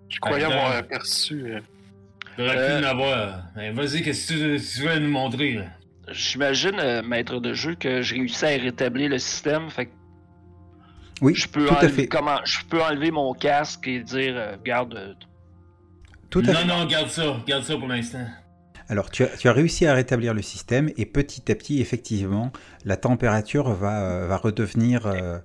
Je croyais avoir aperçu. euh, T'aurais Euh. pu l'avoir. Vas-y, qu'est-ce que tu, tu veux nous montrer, là? J'imagine, euh, maître de jeu, que j'ai réussi à rétablir le système. Fait que Oui, je peux, tout à enlever, fait. comment, je peux enlever mon casque et dire, euh, regarde, Tout à non, fait. non, garde ça. Garde ça pour l'instant. Alors, tu as, tu as réussi à rétablir le système et petit à petit, effectivement, la température va, euh, va redevenir, euh,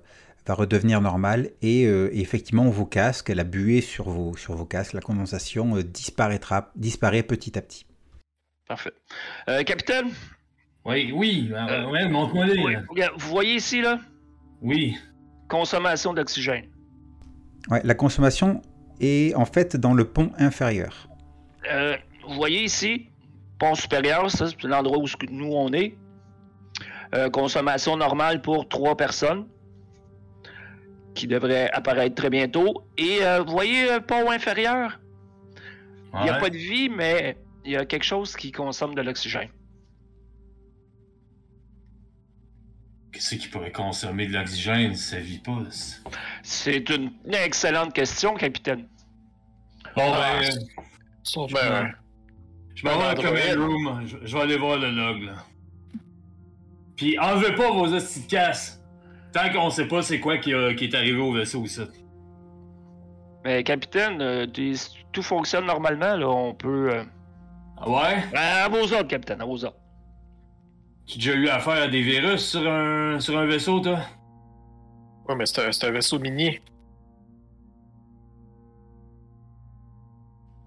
va redevenir normale et, euh, et effectivement vos casques, la buée sur vos, sur vos casques, la condensation euh, disparaîtra, disparaît petit à petit. Parfait. Euh, capitaine, Oui, oui, ouais, montre-moi les. oui, vous voyez ici, là, Oui. consommation d'oxygène. Ouais, la consommation est en fait dans le pont inférieur. Euh, vous voyez ici, pont supérieur, ça, c'est l'endroit où nous on est. Euh, consommation normale pour trois personnes qui devrait apparaître très bientôt. Et euh, vous voyez, pont inférieur, il n'y a Ouais. pas de vie, mais il y a quelque chose qui consomme de l'oxygène. Qu'est-ce qui pourrait consommer de l'oxygène si ça vit pas? c'est- une excellente question, capitaine. Bon, Ah, ben, euh, Sauf Ben, que- je m'en vais dans le room. Je, je vais aller voir le log, là. Puis enlevez pas vos hosties de casse. Tant qu'on sait pas c'est quoi qui, est arrivé au vaisseau ici. Mais capitaine, euh, des- tout fonctionne normalement, là, on peut... euh, Ah ouais? À vos ordres, capitaine, à vos ordres. Tu as déjà eu affaire à des virus sur un, sur un vaisseau, toi? Ouais, mais c'est un, c'est un vaisseau minier.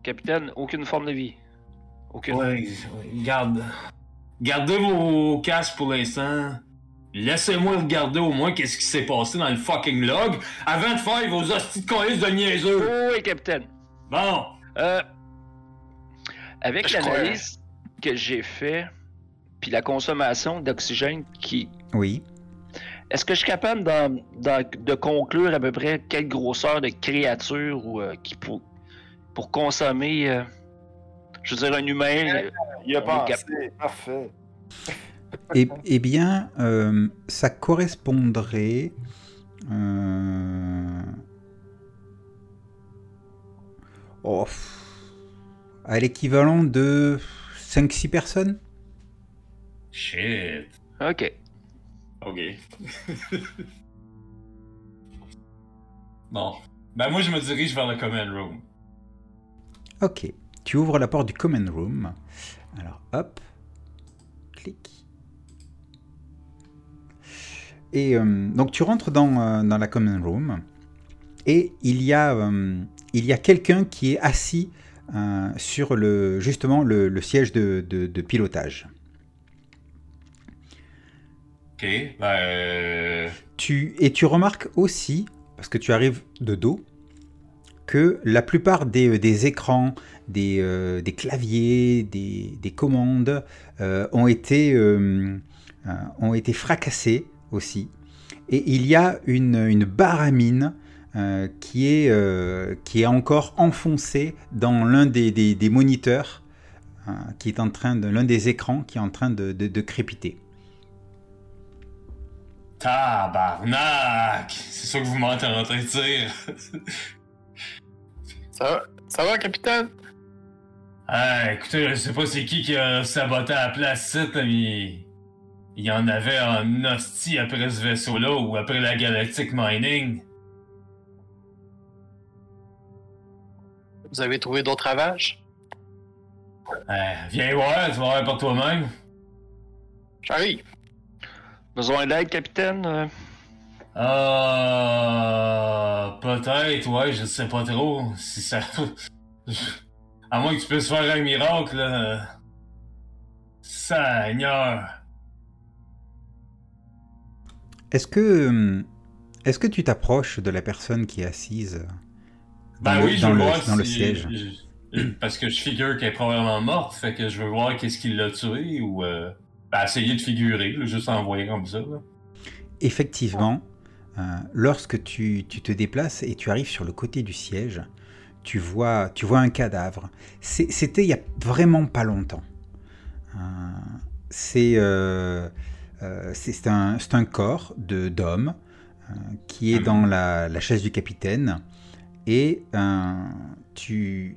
Capitaine, aucune forme de vie. Aucune. Ouais, garde. Gardez vos casques pour l'instant. Laissez-moi regarder au moins qu'est-ce qui s'est passé dans le fucking log avant de faire vos hosties de colis de niaiseux. Oui, capitaine. Bon. Euh, avec l'analyse que j'ai fait, puis la consommation d'oxygène qui... Oui. Est-ce que je suis capable d'en- d'en- de conclure à peu près quelle grosseur de créature ou, euh, qui pour, pour consommer, euh, je veux dire, un humain... euh, Il a est pensé. Parfait. *laughs* Eh, eh bien, euh, ça correspondrait. euh, oh, à l'équivalent de 5-6 personnes? Shit. Ok. Ok. bon. Ben moi je me dirige vers le command room. Ok. Tu ouvres la porte du common room. Alors, hop. Clic. Et euh, donc, tu rentres dans, euh, dans la common room. Et il y a, euh, il y a quelqu'un qui est assis euh, sur le, justement le, le siège de, de- de pilotage. Ben. euh, Tu, et tu remarques aussi, parce que tu arrives de dos, que la plupart des, des écrans, des, euh, des claviers, des, des commandes euh, ont, été, euh, euh, ont été fracassés aussi. Et il y a une, une barre à mine euh, qui, est, euh, qui est encore enfoncée dans l'un des, moniteurs, euh, qui est en train de l'un des écrans qui est en train de crépiter. Tabarnak! C'est ça que vous m'entendez en train de dire. *laughs* Ça va, ça va, capitaine? ah, écoutez, je sais pas c'est qui qui a saboté la place site, mais il y en avait en hostie après ce vaisseau-là ou après la Galactic Mining. Vous avez trouvé d'autres ravages? Euh, viens voir, tu vas voir par toi-même. J'arrive. Besoin d'aide, capitaine? Euh, Ah, peut-être, ouais, je sais pas trop. Si ça. *laughs* À moins que tu puisses faire un miracle, là. Seigneur. Est-ce que, euh, est-ce que tu t'approches de la personne qui est assise dans, Ben le, oui, je dans veux le- voir dans le si- siège? je- Parce que je figure qu'elle est probablement morte, fait que je veux voir qu'est-ce qui l'a tué ou. Euh, essayer de figurer, juste en voyant comme ça. Effectivement, euh, lorsque tu, tu te déplaces et tu arrives sur le côté du siège, tu vois, tu vois un cadavre. C'était il y a vraiment pas longtemps. Euh, c'est euh, c'est- un, un corps d'homme qui est dans la, la chaise du capitaine et tu,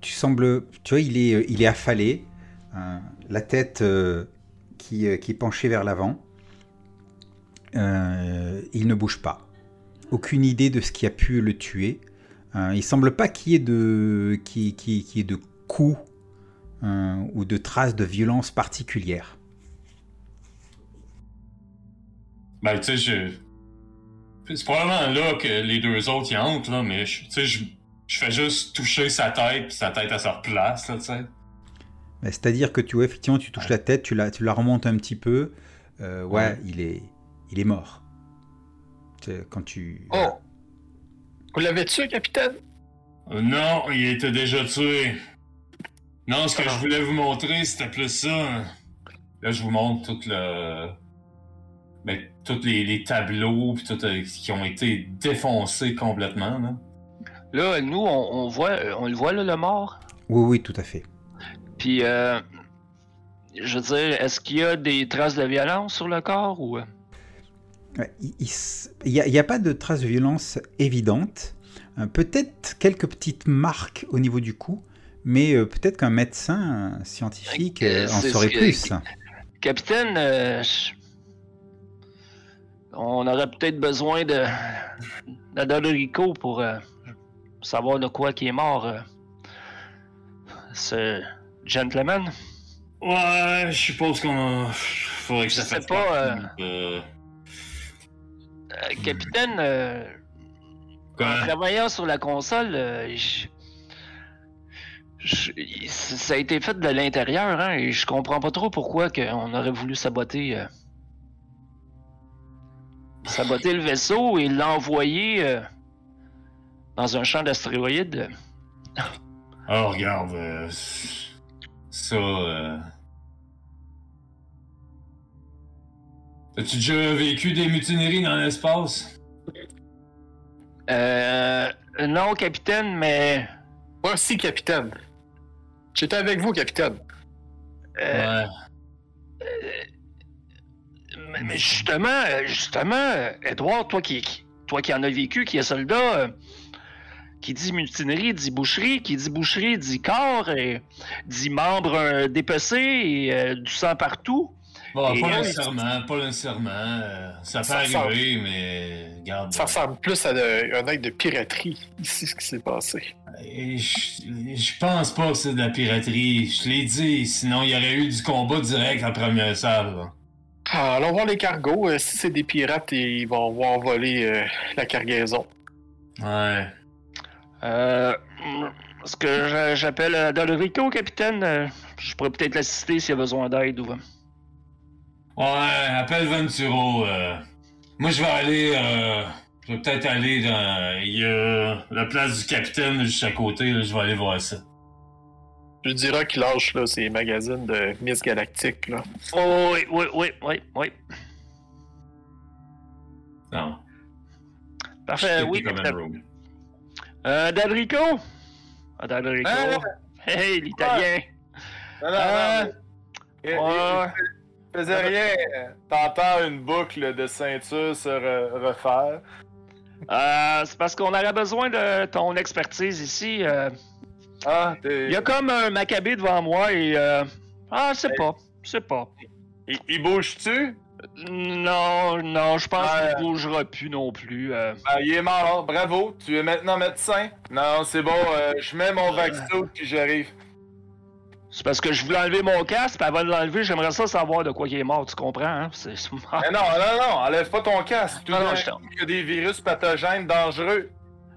tu sembles, tu vois, il est, il est affalé, la tête qui, euh, qui est penchée vers l'avant. Euh, il ne bouge pas. Aucune idée de ce qui a pu le tuer. Euh, il semble pas qu'il y ait de, qu'il y ait de coups euh, ou de traces de violence particulière. Ben, tu sais, je. C'est probablement là que les deux autres y entrent, là, mais je, je, je fais juste toucher sa tête, puis sa tête, se replace, là, tu sais. Mais C'est-à-dire que tu vois, effectivement, tu touches la tête, tu la, tu la remontes un petit peu. euh, ouais, Ouais. il est, il est mort. Quand tu. Oh! Vous l'avez tué, capitaine? Euh, Non, il était déjà tué. Non, ce que Ah. je voulais vous montrer, c'était plus ça. Là, je vous montre tout le. Ben, tous les, les tableaux puis tout, euh, qui ont été défoncés complètement. Là. Là, nous, on, on voit, on le voit, là, le mort? Oui, oui, tout à fait. Puis, euh, je veux dire, est-ce qu'il y a des traces de violence sur le corps ou? Il n'y a, pas de traces de violence évidentes. Euh, peut-être quelques petites marques au niveau du cou, mais euh, peut-être qu'un médecin scientifique en saurait que- plus. Capitaine, euh, je- on aurait peut-être besoin de d'Adolorico pour euh, savoir de quoi qui est mort. euh, ce gentleman? Ouais, je suppose qu'on. Faudrait que Je ça sais fasse pas, partie, euh, Euh, capitaine, euh, en travaillant sur la console, euh, je- je- il- ça a été fait de l'intérieur, hein, et je comprends pas trop pourquoi on aurait voulu saboter, euh, saboter le vaisseau et l'envoyer euh, dans un champ d'astéroïdes. Oh, regarde. Euh, ça. euh, As-tu déjà vécu des mutineries dans l'espace? Euh, non, capitaine, mais Moi aussi, capitaine. J'étais avec vous, capitaine. euh, Ouais. Mais, mais justement, euh, justement, euh, Edouard, toi qui, toi qui en as vécu, qui est soldat, euh, qui dit mutinerie, dit boucherie, qui dit boucherie, dit corps, et dit membre euh, dépecé et euh, du sang partout. Bon, Et pas nécessairement, pas nécessairement. euh, ça peut ressemble. arriver, mais regarde. Ça ressemble plus à de- un acte de piraterie, ici, ce qui s'est passé. Et Je, je pense pas que c'est de la piraterie. Je l'ai dit, sinon il y aurait eu du combat direct en première salle. là. Ah, allons voir les cargos. euh, si c'est des pirates, ils vont, vont envoler euh, la cargaison. Ouais. Euh, ce que j'a- j'appelle euh, Dolorico, capitaine, euh, je pourrais peut-être l'assister s'il y a besoin d'aide. Ou... Ouais, appelle Venturo. euh. Moi, je vais aller. euh, Je vais peut-être aller dans. Il y a la place du capitaine juste à côté. là, je vais aller voir ça. Je dirais qu'il lâche là, ces magazines de Miss Galactique. Là. Oh, oui, oui, oui, oui, oui. Non. Parfait, oui, comme. Euh, Dalrico? Ah, Dalrico. Hein? Hey, l'italien. Non, non, Euh, non. mais- il- ouais. il faisait rien. T'entends une boucle de ceinture se re- refaire. Euh, c'est parce qu'on aurait besoin de ton expertise ici. euh. Ah, Il y a comme un macabé devant moi et... Euh... Ah, je sais pas. Je sais pas. il, il bouge-tu? Non, non, je pense Ouais. qu'il bougera plus non plus. euh. Ah, il est mort. Bravo. Tu es maintenant médecin. Non, c'est bon. euh, je mets mon vaccin puis j'arrive. C'est parce que je voulais enlever mon casque, puis avant de l'enlever, j'aimerais ça savoir de quoi il est mort, tu comprends, hein? C'est... *laughs* c'est- Mais non, non, non. Enlève pas ton casque. Tout Non, non, je Il y a des virus pathogènes dangereux.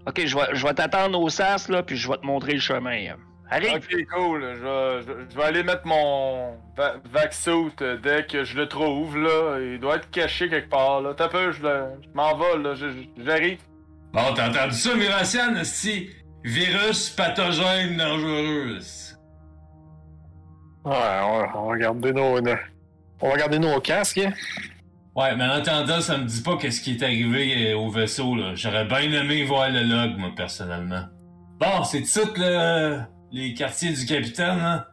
Ok, je vais, je vais t'attendre au sas, là, puis je vais te montrer le chemin. Allez! Ok, cool. Je vais, je- je vais aller mettre mon va vaccin euh, dès que je le trouve, là. Il doit être caché quelque part, là. T'as peu, je, je m'en vais, là. Je- je- J'arrive. Bon, t'as entendu ça, Miraciane? Si virus pathogène dangereux. Ouais, on va, on va garder nos, nos- on va garder nos casques. hein. Ouais, mais en attendant, ça me dit pas qu'est-ce qui est arrivé euh, au vaisseau, là. J'aurais bien aimé voir le log, moi, personnellement. Bon, c'est tout le... les quartiers du capitaine, hein?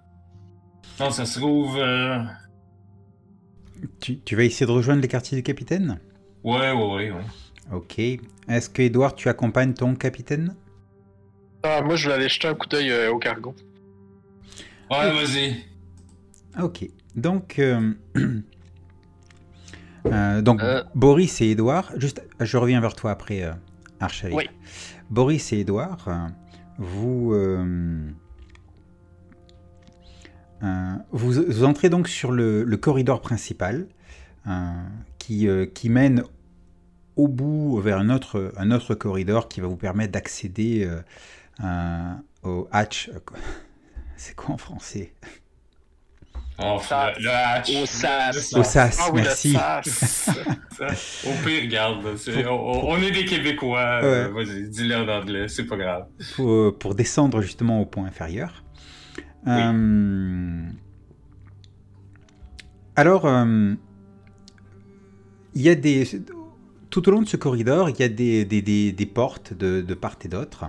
Non, ça se trouve... euh, Tu, tu vas essayer de rejoindre les quartiers du capitaine? Ouais, ouais, ouais, ouais. Ok. Est-ce que, Edouard, tu accompagnes ton capitaine? Ah, moi, je vais aller jeter un coup d'œil euh, au cargo. Ouais, vas-y. Ok. Donc, euh, *clears throat* euh, donc Euh. Boris et Edouard, juste, je reviens vers toi après, euh, Archali. Oui. Boris et Edouard, vous, vous, vous entrez donc sur le, le corridor principal euh, qui, euh, qui mène au bout vers un autre, un autre corridor qui va vous permettre d'accéder euh, euh, au hatch. *laughs* C'est quoi en français? Oh, le, le hatch. Au sas. Au SAS, Ah oui, merci. sas. Au pire, regarde, on, on est des Québécois. euh, Vas-y, dis-le en anglais, c'est pas grave. pour, pour descendre justement au point inférieur. Euh, alors, euh, il y a des. Tout au long de ce corridor, il y a des, portes de, part et d'autre.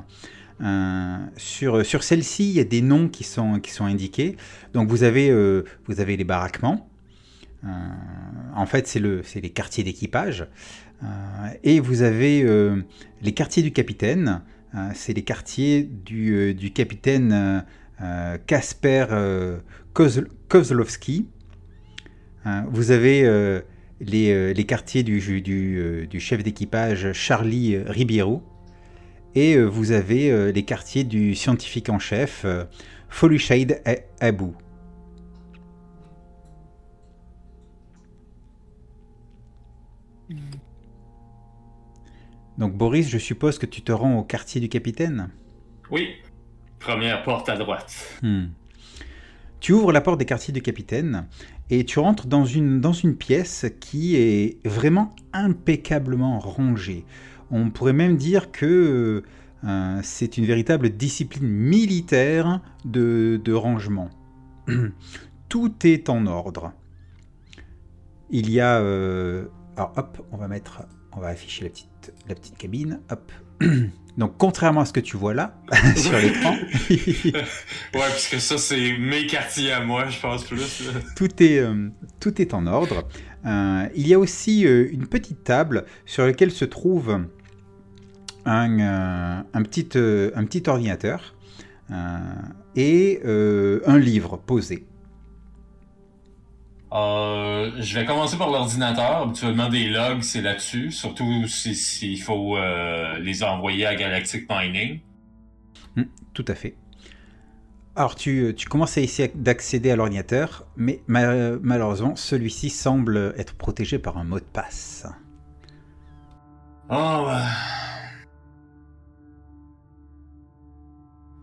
Euh, sur sur celle-ci, il y a des noms qui sont, indiqués. Donc, vous avez, les baraquements. En fait, c'est le, c'est les quartiers d'équipage. Et vous avez les quartiers du capitaine. C'est les quartiers du, capitaine Kasper euh, Kozl- Kozlowski. Euh, vous avez euh, les, euh, quartiers du, euh, chef d'équipage Charlie euh, Ribiero. Et euh, vous avez euh, les quartiers du scientifique en chef euh, Folushade Abou. Donc Boris, je suppose que tu te rends au quartier du capitaine? Oui, première porte à droite. Hmm. Tu ouvres la porte des quartiers du capitaine et tu rentres dans une, dans une pièce qui est vraiment impeccablement rangée. On pourrait même dire que euh, c'est une véritable discipline militaire de, de rangement. *clears throat* Tout est en ordre. Il y a... euh, alors hop, on va mettre... On va afficher la petite, la petite cabine. Hop. *clears throat* Donc contrairement à ce que tu vois là, *laughs* sur l'écran... *laughs* Ouais, puisque ça, c'est mes quartiers à moi, je pense plus. tout est, euh, tout est en ordre. Euh, il y a aussi euh, une petite table sur laquelle se trouve un, un, petit, un petit ordinateur et un livre posé. Euh, je vais commencer par l'ordinateur. Habituellement, des logs, c'est là-dessus. Surtout s'il si, s'il faut euh, les envoyer à Galactic Mining. Hmm, tout à fait. Alors tu, tu commences à essayer d'accéder à l'ordinateur, mais ma- malheureusement, celui-ci semble être protégé par un mot de passe. Oh.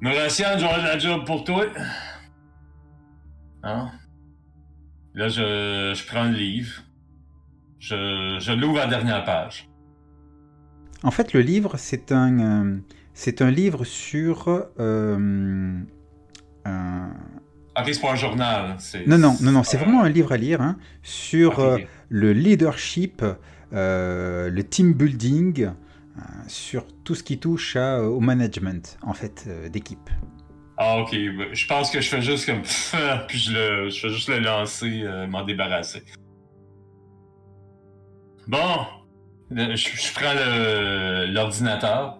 Mauricien, j'aurai de la job pour toi. Hein? Là, je, je prends le livre. Je, je l'ouvre à la dernière page. En fait, le livre, c'est un, euh, c'est un livre sur... euh, un- Ok, c'est pas un journal. c'est- Non, non, non, non, c'est vraiment un livre à lire hein, sur le leadership, le team building, sur tout ce qui touche à, au management, en fait, d'équipe. Ah, ok. ben, Je pense que je fais juste comme. *laughs* puis je, le, je fais juste le lancer, euh, m'en débarrasser. Bon. Je, je prends le- l'ordinateur.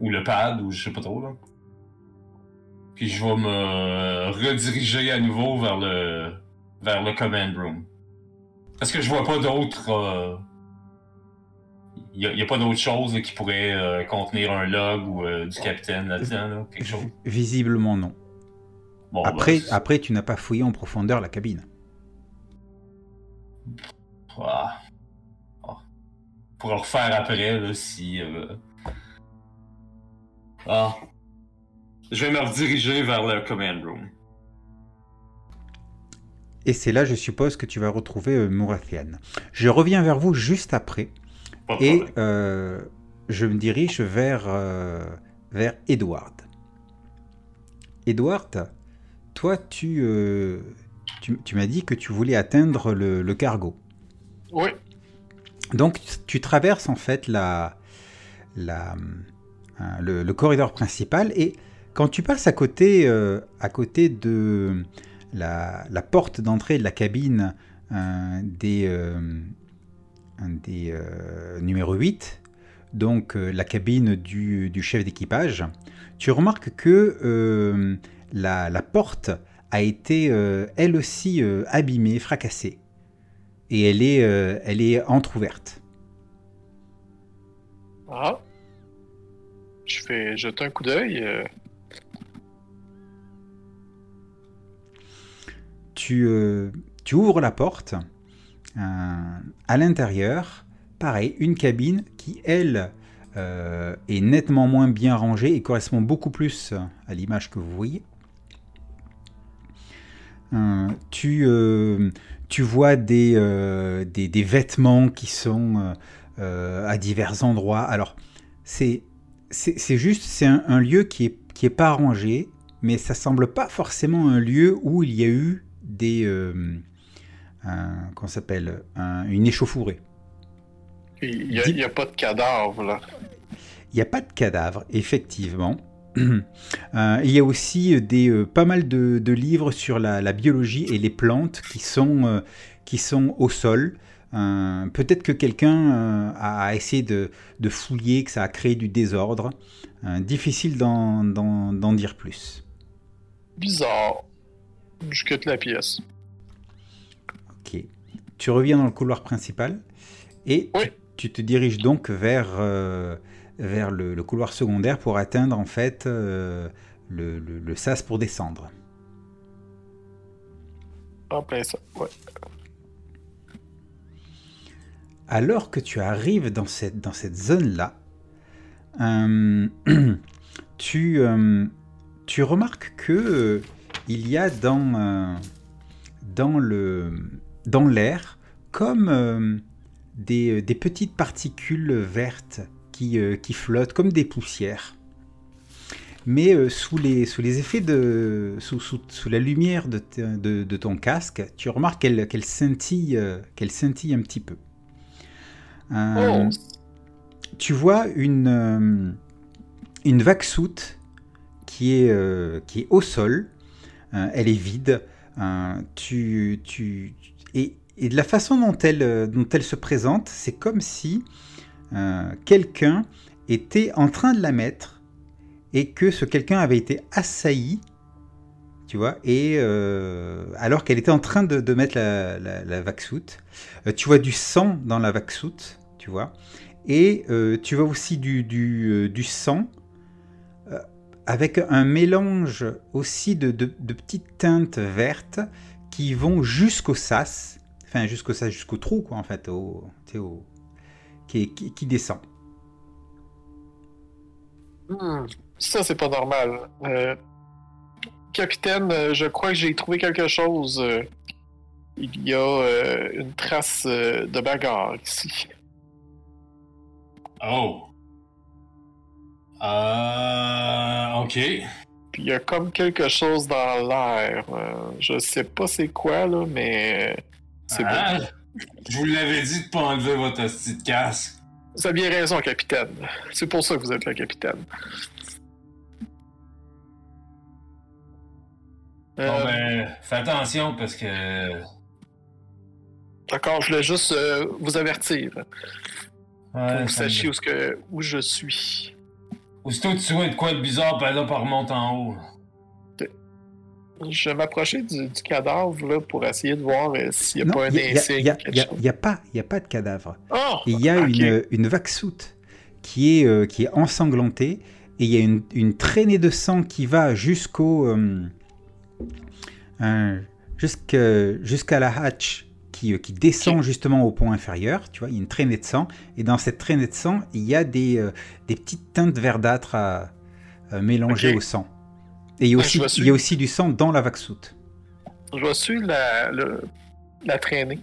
Ou le pad, ou je sais pas trop, là. Puis je vais me rediriger à nouveau vers le. vers le command room. Parce que je vois pas d'autres. Il n'y a, pas d'autre chose là, qui pourrait euh, contenir un log ou euh, du capitaine là-dedans, là, quelque chose? Visiblement non. Bon, Après, ben, après, tu n'as pas fouillé en profondeur la cabine. Ah. Ah. Pour le refaire après, là, si. euh, Ah. Je vais me rediriger vers le command room. Et c'est là, je suppose, que tu vas retrouver Murathian. Je reviens vers vous juste après. Et euh, je me dirige vers, euh, vers Edward. Edward, toi, tu, euh, tu, tu m'as dit que tu voulais atteindre le, le cargo. Oui. Donc, tu traverses en fait la, la, le, le corridor principal et quand tu passes à côté, à côté de la, la porte d'entrée de la cabine des, des euh, numéro 8, donc euh, la cabine du, du chef d'équipage, tu remarques que euh, la, la porte a été elle aussi abîmée, fracassée. Et elle est, elle est entr'ouverte. Ah. Je fais jeter un coup d'œil. Tu, tu ouvres la porte. Euh, à l'intérieur, pareil, une cabine qui, elle, euh, est nettement moins bien rangée et correspond beaucoup plus à l'image que vous voyez. Euh, tu, tu vois des, des, vêtements qui sont à divers endroits. Alors, c'est juste, c'est un, un lieu qui est, qui est pas rangé, mais ça semble pas forcément un lieu où il y a eu des... Euh, un, ça s'appelle un- Une échauffourée. Il n'y a, pas de cadavre, là. Il n'y a pas de cadavre, effectivement. *clears throat* Euh, il y a aussi des, euh, pas mal de, de livres sur la, la biologie et les plantes qui sont, euh, qui sont au sol. Euh, Peut-être que quelqu'un euh, a essayé de, de fouiller, que ça a créé du désordre. Euh, difficile d'en dire plus. Bizarre. Je quitte la pièce. Tu reviens dans le couloir principal et Oui. tu, tu te diriges donc vers, euh, vers le, le couloir secondaire pour atteindre en fait euh, le, le- le sas pour descendre. En plein ça. Ouais. Alors que tu arrives dans cette, dans cette zone-là, euh, *clears throat* tu, tu remarques que il y a dans, dans le dans l'air comme euh, des, des petites particules vertes qui, euh, qui flottent comme des poussières. Mais euh, sous, les, sous les effets de. sous, sous, sous la lumière de, de, de ton casque, tu remarques qu'elle qu'elle scintille, euh, qu'elle scintille un petit peu. Euh, Oh, tu vois une, euh, une vague-soute qui, est, euh, qui est au sol. Euh, elle est vide. Euh, tu, tu, et, de la façon dont elle, euh, dont elle se présente, c'est comme si euh, quelqu'un était en train de la mettre et que ce quelqu'un avait été assailli. Tu vois, et euh, alors qu'elle était en train de, mettre la, la, tu vois du sang dans la vague-soute, tu vois, et tu vois aussi du, sang avec un mélange aussi de petites teintes vertes qui vont jusqu'au sas, enfin jusqu'au sas, jusqu'au trou, quoi, en fait, au, tu sais, au- qui, qui, qui descend. hmm, Ça, c'est pas normal. Euh, capitaine, euh, je crois que j'ai trouvé quelque chose. euh, Il y a euh, une trace de bagarre ici. Oh. Euh. Ok. Puis il y a comme quelque chose dans l'air. euh, je sais pas c'est quoi, là, mais c'est Ah, bon. Je vous l'avais dit de pas enlever votre hostie de casque. Vous avez bien raison, capitaine. C'est pour ça que vous êtes le capitaine. Bon, Euh, ben, fais attention parce que. D'accord, je voulais juste euh, vous avertir. Ouais, Pour que vous sachiez où, ce que, où je suis. Aussitôt que tu vois de quoi de bizarre, ben là, par remonte en haut. Je vais m'approcher du, du cadavre là, pour essayer de voir euh, s'il n'y a Non, pas un y a- il y a- insigne. il y a- pas, il y a pas de cadavre. Oh! Il y a une, une vague-soute qui est, euh, qui est ensanglantée et il y a une, une traînée de sang qui va jusqu'au euh, jusqu'à jusqu'à la hatch qui, euh, qui descend justement au pont inférieur. Tu vois, il y a une traînée de sang et dans cette traînée de sang, il y a des, euh, des petites teintes verdâtres à, à mélanger Ok. au sang. Et il y a Ah, aussi, je vois il y a aussi du sang dans la vague-soute. Je vais suivre la, la traînée.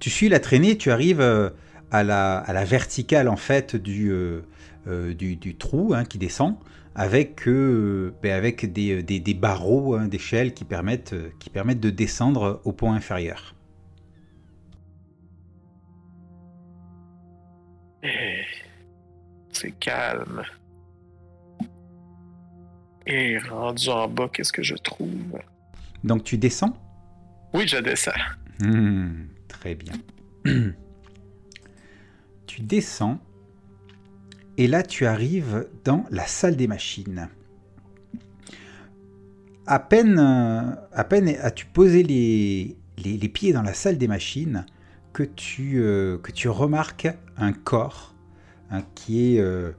tu suis la traînée, tu arrives euh, à, la, à la verticale en fait du, euh, euh, du, du trou hein, qui descend, avec, euh, ben, avec des, des- des barreaux hein, d'échelle qui permettent, euh, qui permettent de descendre au pont inférieur. Eh, C'est calme. Et rendu en bas, qu'est-ce que je trouve? Donc tu descends? Oui, je descends. Hmm, Très bien. *clears throat* tu descends et là tu arrives dans la salle des machines. À peine, à peine as-tu posé les, les, pieds dans la salle des machines que tu, euh, que tu remarques un corps hein, qui est euh,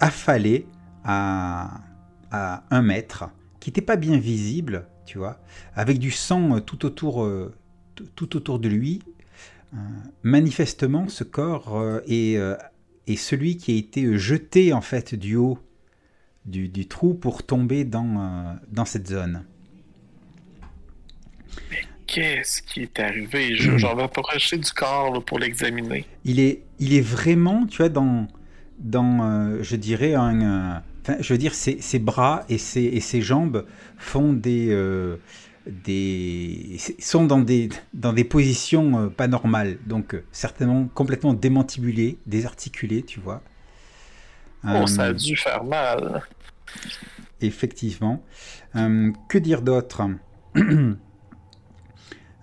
affalé à, à un mètre, qui n'était pas bien visible, tu vois, avec du sang euh, tout autour, tout- autour de lui, manifestement, ce corps est, est celui qui a été jeté en fait du haut du, du trou pour tomber dans, euh, dans cette zone. Qu'est-ce qui est arrivé? Je- *clears throat* J'en vais approcher du corps là, pour l'examiner. Il est, il est vraiment, tu vois, dans, dans euh, je dirais, un, euh, je veux dire, ses, ses bras et ses, et ses jambes font des, euh, des, sont dans des, dans des positions euh, pas normales, donc euh, certainement complètement démantibulé, désarticulé, tu vois. Oh, ça a Euh, dû faire mal. Effectivement. Euh, que dire d'autre? *clears throat*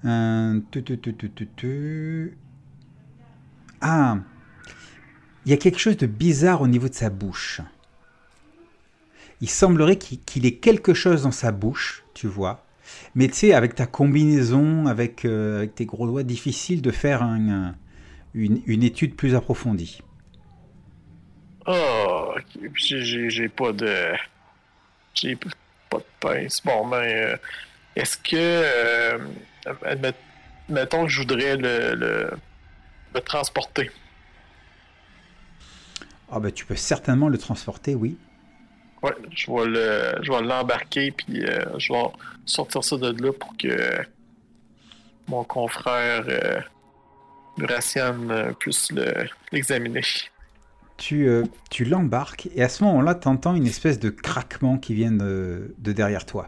Euh. Ah, il y a quelque chose de bizarre au niveau de sa bouche. Il semblerait qu'il qu'il ait quelque chose dans sa bouche, tu vois. Mais tu sais, avec ta combinaison, avec, euh, avec tes gros doigts, difficile de faire un- un- une, une étude plus approfondie. Oh. J'ai- pas de. J'ai pas de pince. Bon, ben, euh, est-ce que. euh, admet- mettons que je voudrais le, le, le transporter. Ah ben, tu peux certainement le transporter, oui. Ouais, je vais le, je vais l'embarquer puis euh, je vais sortir ça de là pour que mon confrère euh, Gracian euh, puisse le- l'examiner. Tu, euh, tu l'embarques et à ce moment-là, tu entends une espèce de craquement qui vient de, de derrière toi.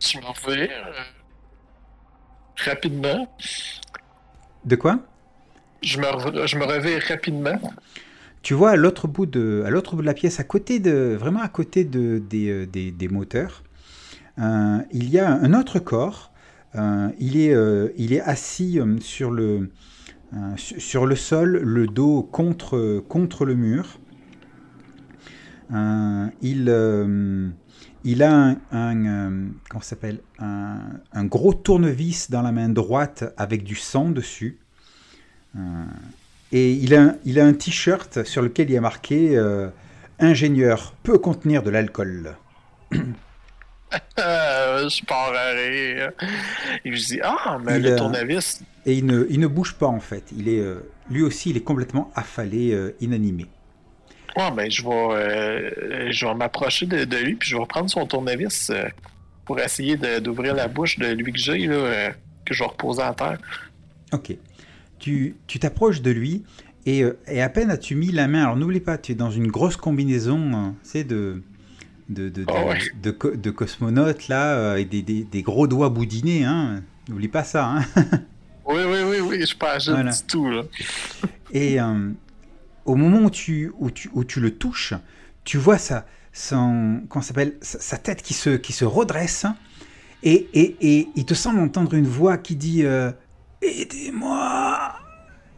Tu m'en fais rapidement. De quoi? Je me, je me réveille rapidement. Tu vois à l'autre bout de, à l'autre bout de la pièce, à côté de, vraiment à côté de, des, euh, moteurs, euh, il y a un autre corps. Euh, il, est, il est assis sur le, su- sur le sol, le dos contre, contre le mur. Il, il a un, un, comment s'appelle un, un gros tournevis dans la main droite avec du sang dessus. Et il a, un- il a un t-shirt sur lequel il y a marqué euh, Ingénieur peut contenir de l'alcool. *laughs* Euh, je pars à rire. Et je dis Ah, mais Il, le euh, tournevis. Et il ne, il ne bouge pas en fait. Il est, euh, lui aussi, il est complètement affalé, euh, inanimé. Ouais, ben, je vais, euh, je vais m'approcher de, de lui puis je vais prendre son tournevis pour essayer d'ouvrir la bouche de lui que j'ai, là, que je vais reposer à terre. Ok. Tu t'approches de lui et, euh, et à peine as-tu mis la main. Alors n'oublie pas, tu es dans une grosse combinaison, euh, tu sais, de, de, de, de, Ah ouais. de co- de cosmonaute là, euh, et des, des- des gros doigts boudinés. Hein. N'oublie pas ça. Hein. *laughs* Oui, oui, oui, oui, je agile Voilà. tout, là. *laughs* Et euh, au moment où tu, où, tu, où tu le touches, tu vois sa, son, s'appelle, sa, sa tête qui se, qui se redresse et, et, et il te semble entendre une voix qui dit euh, Aidez-moi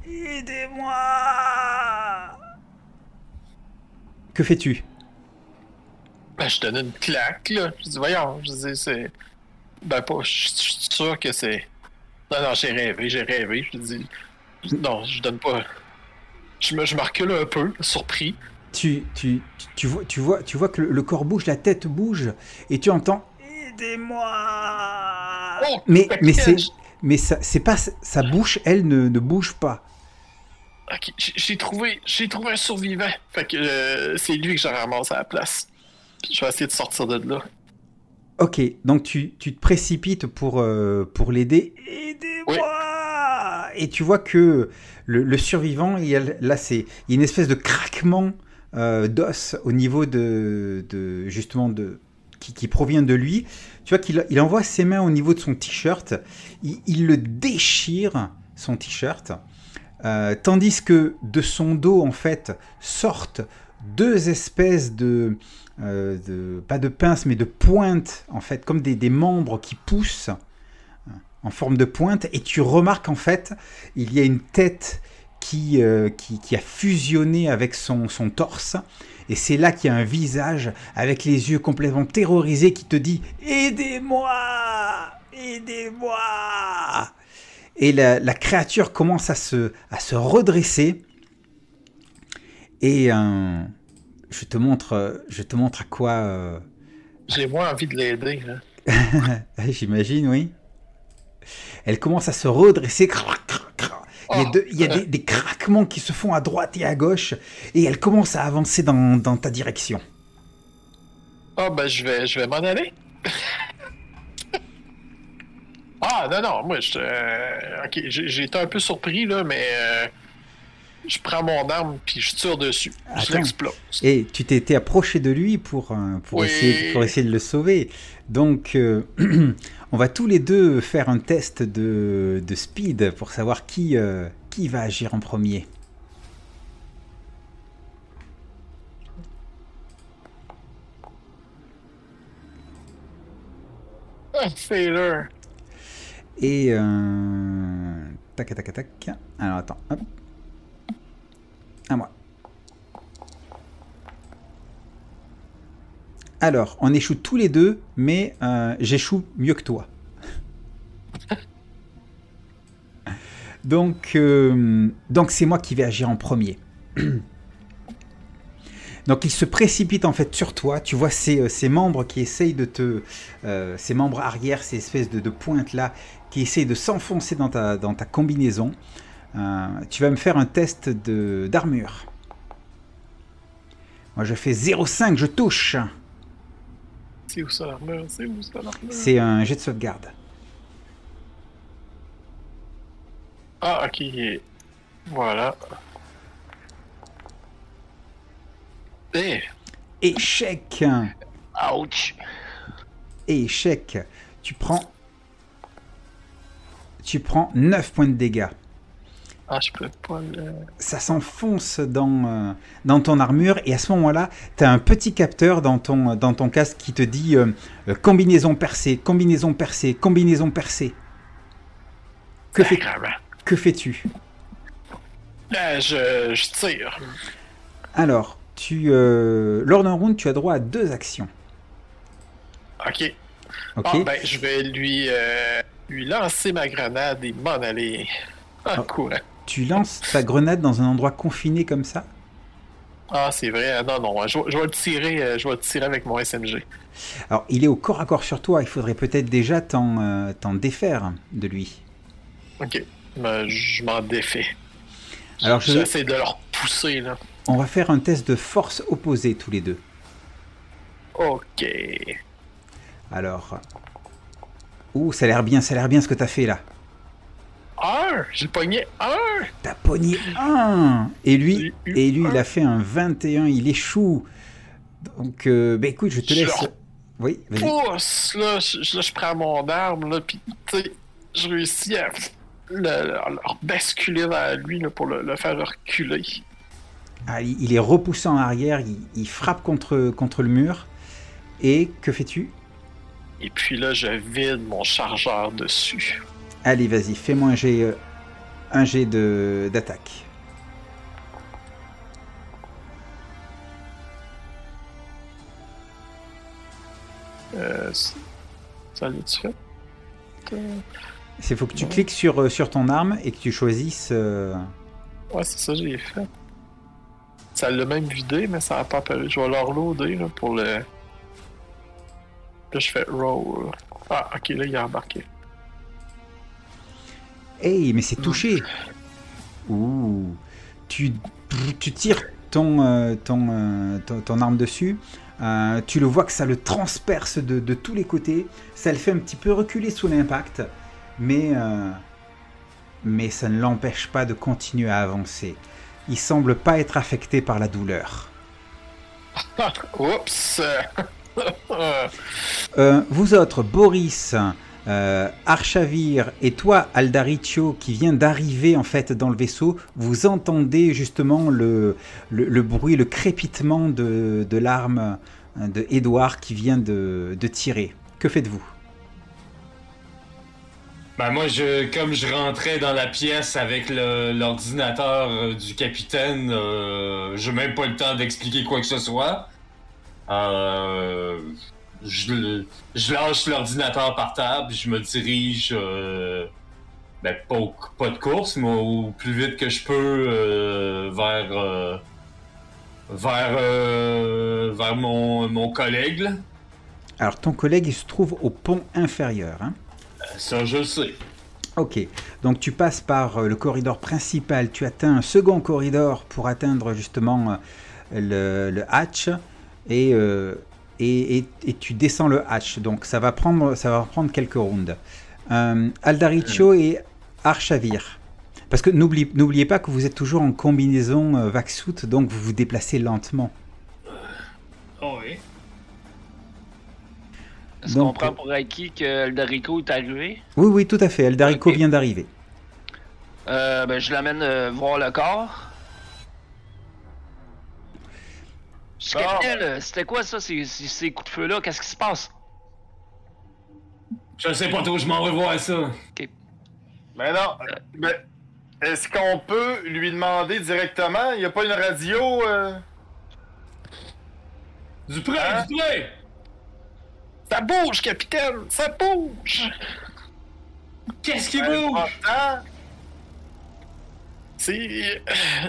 Aidez-moi Que fais-tu? Ben, je donne une claque, là. Je dis, voyons, je dis, c'est. Ben, pas, je je suis sûr que c'est. Non, non, j'ai rêvé, j'ai rêvé. Je dis, non, je donne pas. Je me, je me recule un peu, surpris. tu, tu, tu, tu vois, tu, vois, tu vois que le, le corps bouge, la tête bouge et tu entends Aidez-moi Oh, Mais, mais c'est. Mais ça, c'est pas sa bouche, elle ne, ne bouge pas. Ok, j'ai- trouvé, j'ai trouvé un survivant. Fait que euh, c'est lui que j'ai ramassé à la place. Je vais essayer de sortir de là. Ok, donc tu, tu te précipites pour, euh, pour l'aider. Aidez-moi Et tu vois que le, le survivant, il y a, là, c'est il y a une espèce de craquement euh, d'os au niveau de, de justement de qui, qui provient de lui. Tu vois qu'il il envoie ses mains au niveau de son t-shirt. Il, le déchire son t-shirt, Euh, tandis que de son dos en fait sortent deux espèces de euh, pas de pinces, mais de pointes, en fait, comme des, membres qui poussent euh, en forme de pointe, et tu remarques en fait, il y a une tête qui, euh, qui, qui a fusionné avec son, son torse, et c'est là qu'il y a un visage avec les yeux complètement terrorisés qui te dit Aidez-moi Aidez-moi Et la, la créature commence à se, à se redresser, et euh, je te montre, je te montre à quoi. euh, J'ai moins envie de l'aider. là. *laughs* J'imagine, oui. Elle commence à se redresser. Il y a, Oh, de- il y a des, des craquements qui se font à droite et à gauche. Et elle commence à avancer dans, dans ta direction. Ah, ben, je vais, je vais m'en aller. ah, non, non, moi, je. euh, j'ai été un peu surpris, là, mais. euh, je prends mon arme, puis je tire dessus. Je Attends. l'explose. Et tu t'étais approché de lui pour, euh, pour, Oui. essayer, pour essayer de le sauver. Donc, euh, *clears throat* on va tous les deux faire un test de, de speed pour savoir qui, euh, qui va agir en premier. Ah, Sailor. Et... Euh... Tac, tac, tac. Alors, attends. Hop. Moi. Alors, on échoue tous les deux, mais euh, j'échoue mieux que toi. *laughs* donc, euh, donc c'est moi qui vais agir en premier. *clears throat* Donc il se précipite en fait sur toi. Tu vois ses, euh, ses membres qui essayent de te, euh, ses membres arrière, ces espèces de, de pointes là, qui essayent de s'enfoncer dans ta, dans ta combinaison. Euh, tu vas me faire un test de d'armure. Moi je fais 0,5, je touche. C'est où ça l'armure? C'est où ça l'armure? C'est un jet de sauvegarde. Ah, ok. Voilà. Eh, Échec. Ouch! Échec. Tu prends. Tu prends 9 points de dégâts. Ah, je peux pas le. ça s'enfonce dans, euh, dans ton armure et à ce moment-là, tu as un petit capteur dans ton, dans ton casque qui te dit euh, euh, combinaison percée, combinaison percée, combinaison percée. Que, fais, que fais-tu? Euh, je, je tire. Alors, tu, lors d'un round, tu as droit à deux actions. Ok. Ok Ah, ben, je vais lui, lui lancer ma grenade et m'en aller. Ah, Ah. Tu lances ta grenade dans un endroit confiné comme ça? Ah, c'est vrai. Ah, Non, non, je, vais- je vais le tirer, euh, je vais le tirer avec mon SMG. Alors, il est au corps à corps sur toi. Il faudrait peut-être déjà t'en euh, défaire de lui. Ok. Ben, je m'en défais. Alors, je- J'essaie de le repousser, là. On va faire un test de force opposée tous les deux. Ok. Alors. Ouh, ça a l'air bien, ça a l'air bien ce que t'as fait là. Un! J'ai pogné un! T'as pogné un Et lui, et lui il a fait un 21, il échoue. Donc, euh, bah écoute, je te laisse. Oui, vas-y. Pousse! Là, je, là, je prends mon arme, là, pis, tu sais, je réussis à le, le- le basculer vers lui, là, pour le, le faire reculer. Ah, il il est repoussé en arrière, il, il frappe contre, contre le mur. Et que fais-tu? Et puis là, je vide mon chargeur dessus. Allez, vas-y, fais-moi un jet, euh, un jet de- d'attaque. Euh, ça? Euh, Il faut que tu cliques sur, euh, sur ton arme et que tu choisisses. euh, Ouais, c'est ça, j'ai fait. Ça l'a même vidé, mais ça n'a pas apparu. Je vais le reloader là, pour le. Là, je fais roll. Ah, ok, là, il a embarqué. Hey, mais c'est touché Ouh Tu, tu tires ton, euh, ton, euh, ton, ton arme dessus, euh, tu le vois que ça le transperce de, de tous les côtés, ça le fait un petit peu reculer sous l'impact, mais, mais ça ne l'empêche pas de continuer à avancer. Il semble pas être affecté par la douleur. *laughs* Oups! *laughs* Vous autres, Boris, euh, Archavir et toi, Aldaricio, qui vient d'arriver en fait dans le vaisseau, vous entendez justement le, le, bruit, le crépitement de, de l'arme euh, de Edouard qui vient de, de tirer. Que faites-vous? Ben moi, je, comme je rentrais dans la pièce avec l'ordinateur euh, du capitaine, euh, j'ai même pas le temps d'expliquer quoi que ce soit. Euh, je, je lâche l'ordinateur par table, je me dirige, euh, ben pas, au- pas de course, mais au plus vite que je peux euh, vers euh, vers vers mon, mon collègue. là. Alors ton collègue il se trouve au pont inférieur. hein? Ça, je le sais. Ok, donc tu passes par le corridor principal, tu atteins un second corridor pour atteindre justement le, le hatch et, euh, et, et- et tu descends le hatch. Donc ça va prendre, ça va prendre quelques rounds. Euh, Aldaricio et Archavir. Parce que n'oublie- n'oubliez pas que vous êtes toujours en combinaison euh, Vaxout, donc vous vous déplacez lentement. Oh oui. Est-ce qu'on prend pour acquis que Eldarico est arrivé? Oui, oui, tout à fait. Aldarico vient d'arriver. Euh, ben, je l'amène euh, voir le corps. Capitaine, euh, c'était quoi ça, ces, coups de feu-là? Qu'est-ce qui se passe? Je sais pas trop, je m'en vais voir ça. Mais non. Mais est-ce qu'on peut lui demander directement? Il n'y a pas une radio? euh? Du prêt, Hein? du prêt! Ça bouge, capitaine! Ça bouge! Qu'est-ce qui Ben, bouge? pourtant, C'est.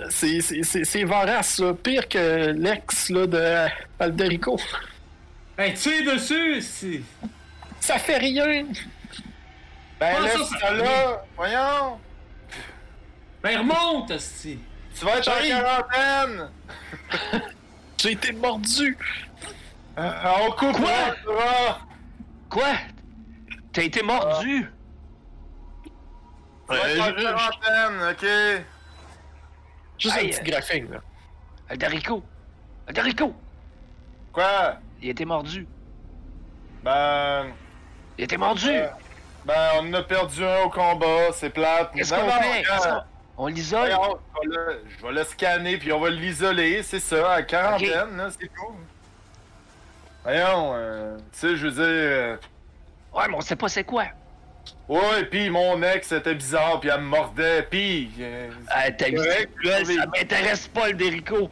C'est. C'est. C'est c'est vorace, là. Pire que l'ex, là, de Alderico. Ben, tire dessus, c'est. Ça fait rien! Ben Ah, ça, laisse ça- ça là. Voyons. Ben, remonte, asti. Tu vas être en quarantaine. *laughs* J'ai été mordu! Euh, on coupe Quoi? le bras. Quoi? T'as été mordu? Tu vas être en Euh, quarantaine, ok? Juste Aïe. un petit graphing, là. Eldarico! Eldarico! Quoi? Il a été mordu. Ben. Il a été mordu! Euh, Ben, on en a perdu un au combat, c'est plate. Qu'est-ce qu'on fait? regarde. Qu'est-ce qu'on- On l'isole? Voyons, je vais le- je vais le scanner, puis on va l'isoler, c'est ça, à quarantaine, là, c'est tout. Voyons, euh, tu sais, je veux dire... euh, Ouais, mais on sait pas c'est quoi. Ouais, puis mon ex était bizarre, puis elle me mordait, puis... euh, Ah, ta vie correct, sexuelle, mais- ça m'intéresse pas, le Derico.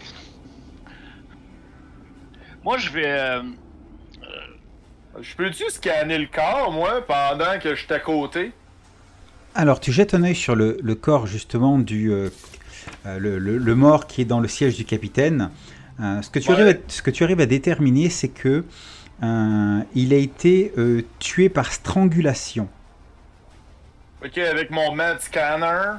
Moi, je vais. euh, je peux-tu scanner le corps, moi, pendant que je suis à côté? Alors, tu jettes un œil sur le, le corps justement du euh, euh, le, le- le mort qui est dans le siège du capitaine. Euh, ce, que tu Ouais. arrives à, ce que tu arrives à déterminer, c'est que euh, il a été euh, tué par strangulation. Ok, avec mon med scanner.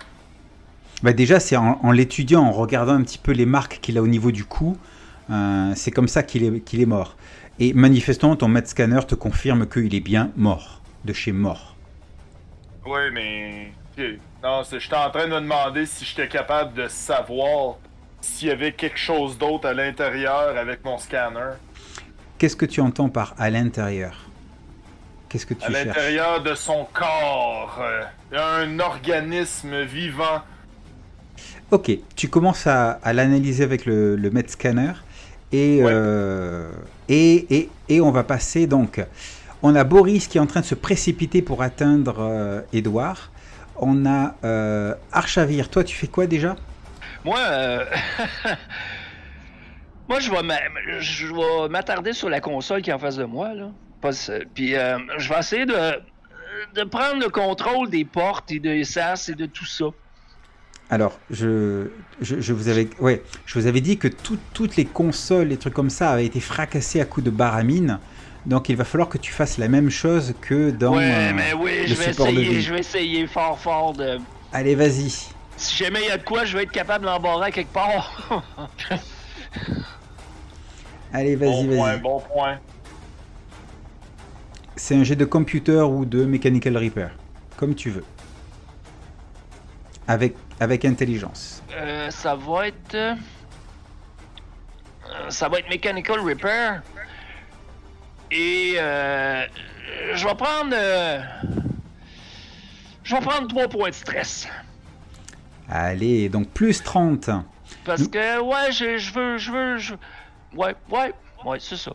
Bah déjà, c'est en, en l'étudiant, en regardant un petit peu les marques qu'il a au niveau du cou, euh, c'est comme ça qu'il est, qu'il est mort. Et manifestement, ton med scanner te confirme qu'il est bien mort, de chez mort. Oui, mais... ok. Non, c'est- j'étais en train de me demander si j'étais capable de savoir s'il y avait quelque chose d'autre à l'intérieur avec mon scanner. Qu'est-ce que tu entends par à l'intérieur? Qu'est-ce que tu À cherches l'intérieur de son corps, euh, un organisme vivant. Ok, tu commences à, à l'analyser avec le, le med scanner et, Ouais. euh, et, et, et on va passer donc. On a Boris qui est en train de se précipiter pour atteindre euh, Edouard. On a euh, Archavir. Toi, tu fais quoi déjà? Moi, euh, *laughs* moi, je vais m'a- je vais m'attarder sur la console qui est en face de moi, là. Pas Puis, euh, je vais essayer de, de prendre le contrôle des portes et des sas et de tout ça. Alors, je, je, je vous avais, ouais, je vous avais dit que tout- toutes les consoles, les trucs comme ça, avaient été fracassés à coups de baramine. Donc, il va falloir que tu fasses la même chose que dans. ouais, euh, mais oui, le je vais support de essayer, vie. je vais essayer fort, fort de. Allez, vas-y. Si jamais il y a de quoi, je vais être capable d'embarrer quelque part. *laughs* Allez, vas-y, Bon point, vas-y. bon point. C'est un jet de computer ou de mechanical repair, comme tu veux. Avec, avec intelligence. Euh, ça va être. euh, Ça va être Mechanical Repair. Et euh, je vais prendre. euh, je vais prendre 3 points de stress. Allez, donc plus 30. Parce que, ouais, je, je veux. Je veux. Je... Ouais, ouais, ouais, c'est ça.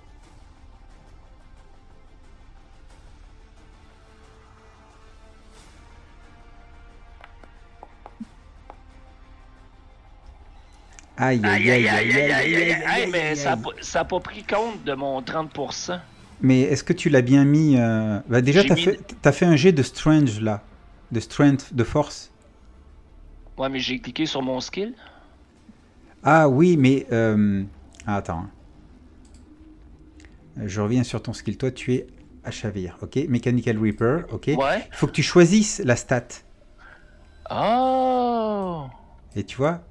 Aïe, Aïe, aïe, aïe, aïe, aïe, aïe, aïe, mais ça a aïe. pas- ça a pas pris compte de mon 30%. Mais est-ce que tu l'as bien mis euh, bah Déjà, t'as mis- fait, fait un jet de strange là. De strength, de force. Ouais, mais j'ai cliqué sur mon skill. Ah oui, mais... euh, ah, attends. Je reviens sur ton skill. Toi, tu es à Chavir, ok? Mechanical Reaper, ok? Ouais. Il faut que tu choisisses la stat. Oh! Et tu vois,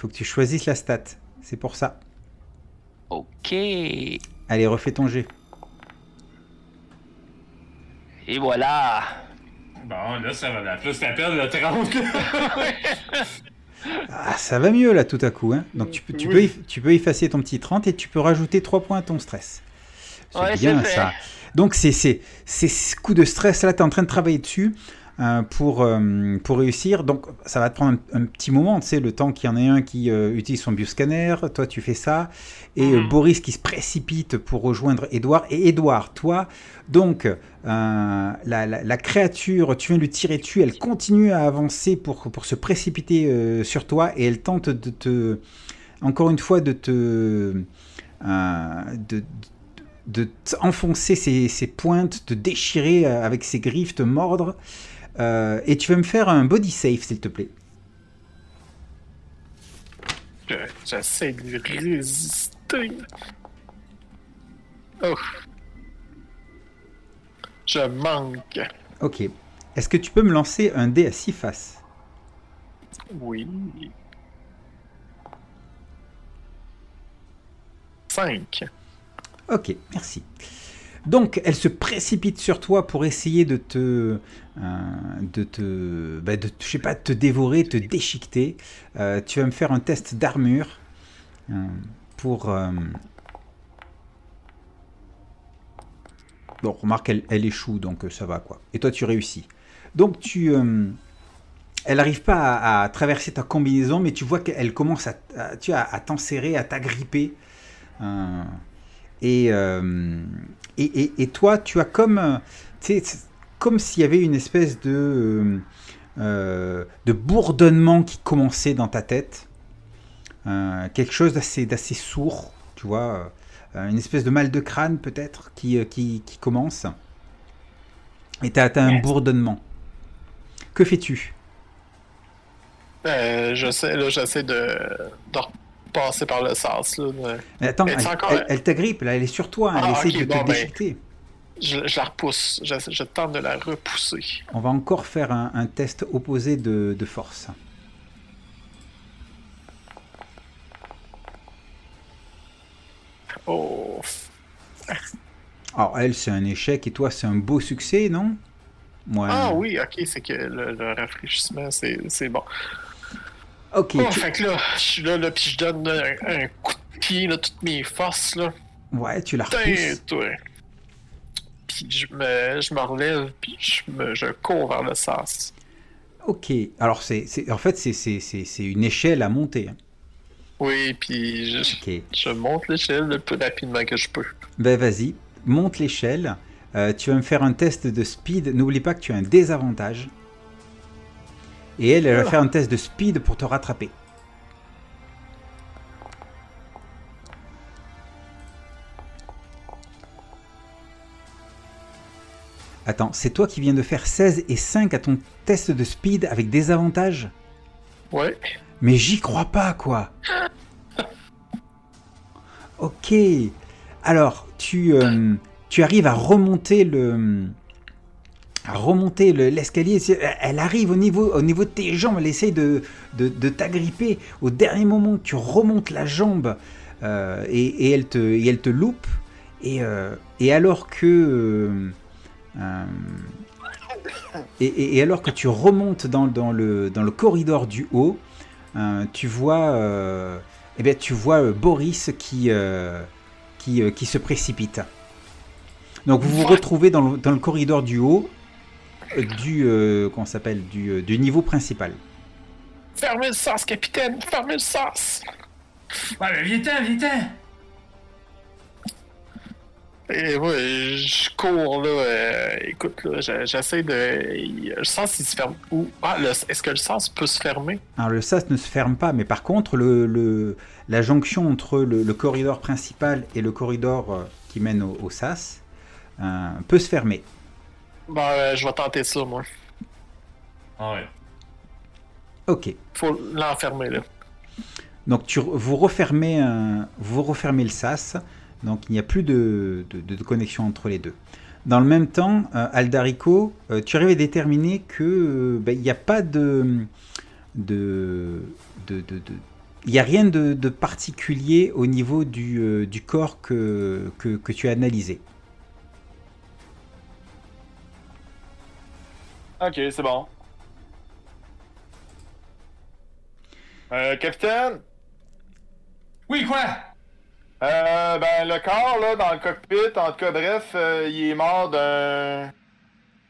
faut que tu choisisses la stat. C'est pour ça. Ok. Allez, refais ton jet. Et voilà. Bon, là, ça va la plus la peine, le 30. Ah, ça va mieux là tout à coup. Hein. Donc tu peux, tu, Oui. peux, tu peux effacer ton petit 30 et tu peux rajouter 3 points à ton stress. C'est Ouais, bien ça. Donc c'est c'est c'est ce coup de stress là, tu es en train de travailler dessus euh, pour, euh, pour réussir. Donc ça va te prendre un, un petit moment, tu sais, le temps qu'il y en ait un qui euh, utilise son bioscanner, toi tu fais ça, et Mhm. Boris qui se précipite pour rejoindre Edouard. Et Edouard, toi, donc la, la- la créature, tu viens de lui tirer dessus, elle continue à avancer pour, pour se précipiter sur toi et elle tente de te, encore une fois, de te, euh, de, de t'enfoncer ses, ses pointes, te déchirer avec ses griffes, te mordre. Euh, et tu vas me faire un body save, s'il te plaît. Je- J'essaie de résister. Oh. Je manque. Ok. Est-ce que tu peux me lancer un dé à 6 faces Oui. 5. Ok, merci. Donc, elle se précipite sur toi pour essayer de te, euh, de te, bah, de, je sais pas, te dévorer, te déchiqueter. Euh, tu vas me faire un test d'armure euh, pour. Bon, remarque, elle, échoue, donc ça va quoi. Et toi, tu réussis. Donc, tu, elle n'arrive pas à, traverser ta combinaison, mais tu vois qu'elle commence à, à- tu à t'enserrer, à t'agripper. Et, et, et- et toi, tu as comme, euh, sais, comme s'il y avait une espèce de, euh, euh, de bourdonnement qui commençait dans ta tête. Euh, quelque chose d'assez, d'assez sourd, tu vois. une espèce de mal de crâne peut-être qui, qui, qui commence. Et tu as, un Yes. bourdonnement. Que fais-tu? Euh, j'essaie, là, j'essaie de, de repasser par le sas, là. Mais Attends, elle, encore- elle- elle t'agrippe, là, elle est sur toi, elle Ah, essaie de te ben. déchiqueter. Je, je la repousse. Je, je tente de la repousser. On va encore faire un, un test opposé de, de force. Oh. *laughs* Alors, elle, c'est un échec et toi, c'est un beau succès, non? Ouais. Ah oui, ok, c'est que le, le rafraîchissement, c'est bon. Ok, Oh, tu- fait que là, je suis là, là, puis je donne un, un coup de pied, là, toutes mes forces, là. ouais, tu la repousses. toi. Puis je me, je me relève, puis je, me, je cours vers le sas. Ok, alors, c'est, c'est- en fait, c'est, c'est, c'est, c'est une échelle à monter. hein. Oui, puis je, je monte l'échelle le plus rapidement que je peux. ben vas-y, monte l'échelle. Euh, tu vas me faire un test de speed. N'oublie pas que tu as un désavantage. Et elle, elle va faire un test de speed pour te rattraper. Attends, c'est toi qui viens de faire 16 et 5 à ton test de speed avec désavantage Ouais. Mais j'y crois pas, quoi. Ok. Alors, tu, euh, tu arrives à remonter le, remonter le- l'escalier. C'est- elle arrive au niveau, au niveau de tes jambes. Elle essaye de, t'agripper. Au dernier moment, tu remontes la jambe euh, et, elle te, elle te loupe. Et, euh, et alors que euh, euh, et, alors que tu remontes dans, dans le, dans le corridor du haut, euh, tu vois, euh, eh bien, tu vois euh, Boris qui, euh, qui, euh, se précipite. Donc vous vous retrouvez dans le, corridor du haut euh, du euh, comment ça s'appelle du, euh, du niveau principal. Fermez le sas, capitaine! Fermez le sas! Ouais, mais viens-t'en, viens-t'en. Et moi, je cours, là. euh, écoute, là, j'essaie de. Le sens, il se ferme où? Ah, le- est-ce que le sens peut se fermer? Alors le sas ne se ferme pas, mais par contre le, le- la jonction entre le, le corridor principal et le corridor euh, qui mène au, au sas euh, peut se fermer. Bon, euh, je vais tenter ça, moi. Ah ouais. Ok. Faut l'enfermer, là. Donc tu, vous, refermez un- vous refermez le sas, donc il n'y a plus de, de- de connexion entre les deux. Dans le même temps, euh, Aldarico, euh, tu arrives à déterminer que euh, ben, il n'y a pas de, de, de, de- de- il n'y a rien de, de particulier au niveau du, euh, du corps que, que, que tu as analysé. Ok, c'est bon. Euh, capitaine? Oui, quoi? Euh, ben, le corps, là, dans le cockpit, en tout cas, bref, euh, il est mort d'un.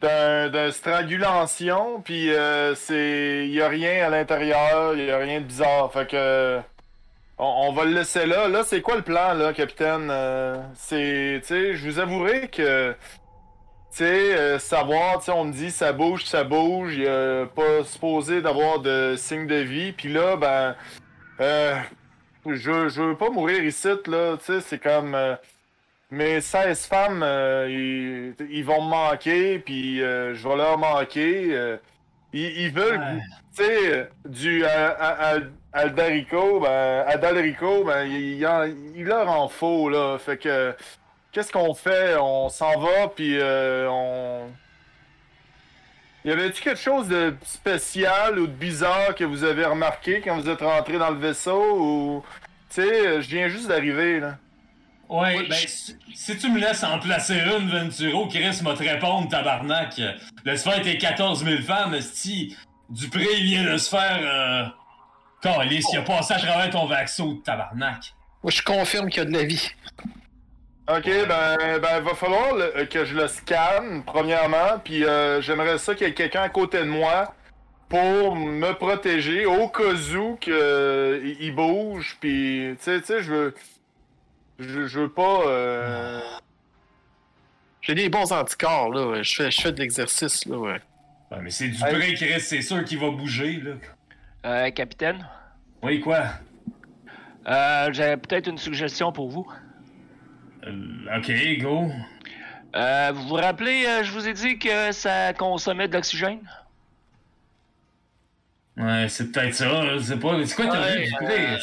d'un, strangulation, puis euh, c'est. Il y a rien à l'intérieur, il y a rien de bizarre, fait que. On, on va le laisser là. Là, c'est quoi le plan, là, capitaine? Euh, c'est. Tu sais, je vous avouerai que. Tu sais, euh, savoir, tu sais, on me dit ça bouge, ça bouge, il a pas supposé d'avoir de signe de vie, puis là, ben. Euh, je, je veux pas mourir ici, là, tu sais, c'est comme... euh, mes 16 femmes, ils, ils vont me manquer, puis je vais leur manquer. ils, ils veulent, Ouais. tu sais, du à- à- à- Aldarico, ben, Adalrico, ben, il, il en- il leur en faut, là. Fait que, qu'est-ce qu'on fait? On s'en va, puis euh, on... Y avait-tu quelque chose de spécial ou de bizarre que vous avez remarqué quand vous êtes rentré dans le vaisseau ou... Tu sais, je viens juste d'arriver, là. Ouais, Oui, ben, je- si, si tu me laisses en placer une, Venturo, Chris m'a te répondre, tabarnak. Laisse faire tes 14 000 femmes, esti. Dupré, vient de se faire. Euh... Calice, il a passé à travers ton vaxo, tabarnak. Moi, je confirme qu'il y a de la vie. Ok, ben, ben, va falloir le- que je le scanne, premièrement, puis euh, j'aimerais ça qu'il y ait quelqu'un à côté de moi pour me protéger au cas où que, euh, bouge, puis, tu sais, tu sais, je veux... Je, je veux pas... euh, J'ai des bons anticorps, là. ouais. Je fais, je fais de l'exercice, là, ouais. Ouais, mais c'est Dupré, Chris, c'est sûr qu'il va bouger, là. Euh, capitaine, Oui, quoi? euh, j'avais peut-être une suggestion pour vous. Euh, ok, go. Euh, vous vous rappelez, euh, je vous ai dit que ça consommait de l'oxygène? Ouais, c'est peut-être ça, je sais pas. C'est quoi ta Ouais, euh?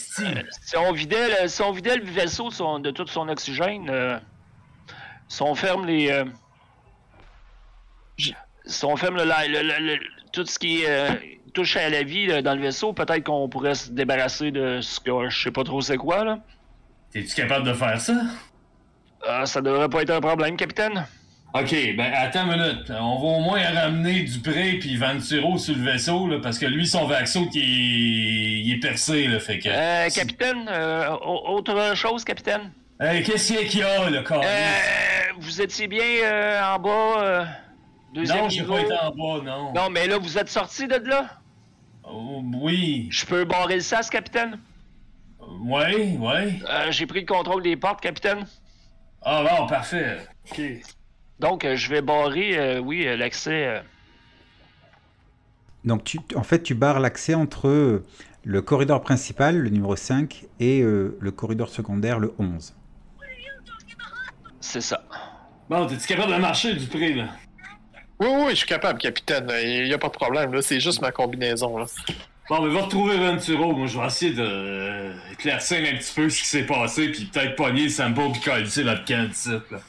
Si on vidait le, si on vidait le vaisseau de, son- de tout son oxygène, euh, si on ferme les. euh, si on ferme le, la- le- le- le- tout ce qui euh, touche à la vie dans le vaisseau, peut-être qu'on pourrait se débarrasser de ce que je sais pas trop c'est quoi, là. T'es-tu capable de faire ça? Euh, ça devrait pas être un problème, capitaine. Ok, ben attends une minute. On va au moins ramener Dupré puis Venturo sur le vaisseau, là, parce que lui, son vaxo, qui est... il est percé, là, fait que... Euh, capitaine, euh, au- autre chose, capitaine? Hey, qu'est-ce qu'il y a, le corps? Euh, vous étiez bien euh, en bas, euh, deuxième non, j'ai pas été en bas, non. Non, mais là, vous êtes sorti de là? Oh, oui. Je peux barrer le sas, capitaine? Ouais. Euh, J'ai pris le contrôle des portes, capitaine. Ah bon, parfait. Ok. Donc, euh, je vais barrer, euh, oui, euh, l'accès. Donc, tu, en fait, tu barres l'accès entre le corridor principal, le numéro 5, et euh, le corridor secondaire, le 11. C'est ça. Bon, t'es-tu capable de marcher, Dupré, là? Oui, oui, je suis capable, capitaine. Il n'y a pas de problème, là. C'est juste ma combinaison, là. Bon, mais va retrouver Venturo. Moi, je vais essayer de euh, éclaircir un petit peu ce qui s'est passé, puis peut-être pogner sample puis coller là-dedans, là.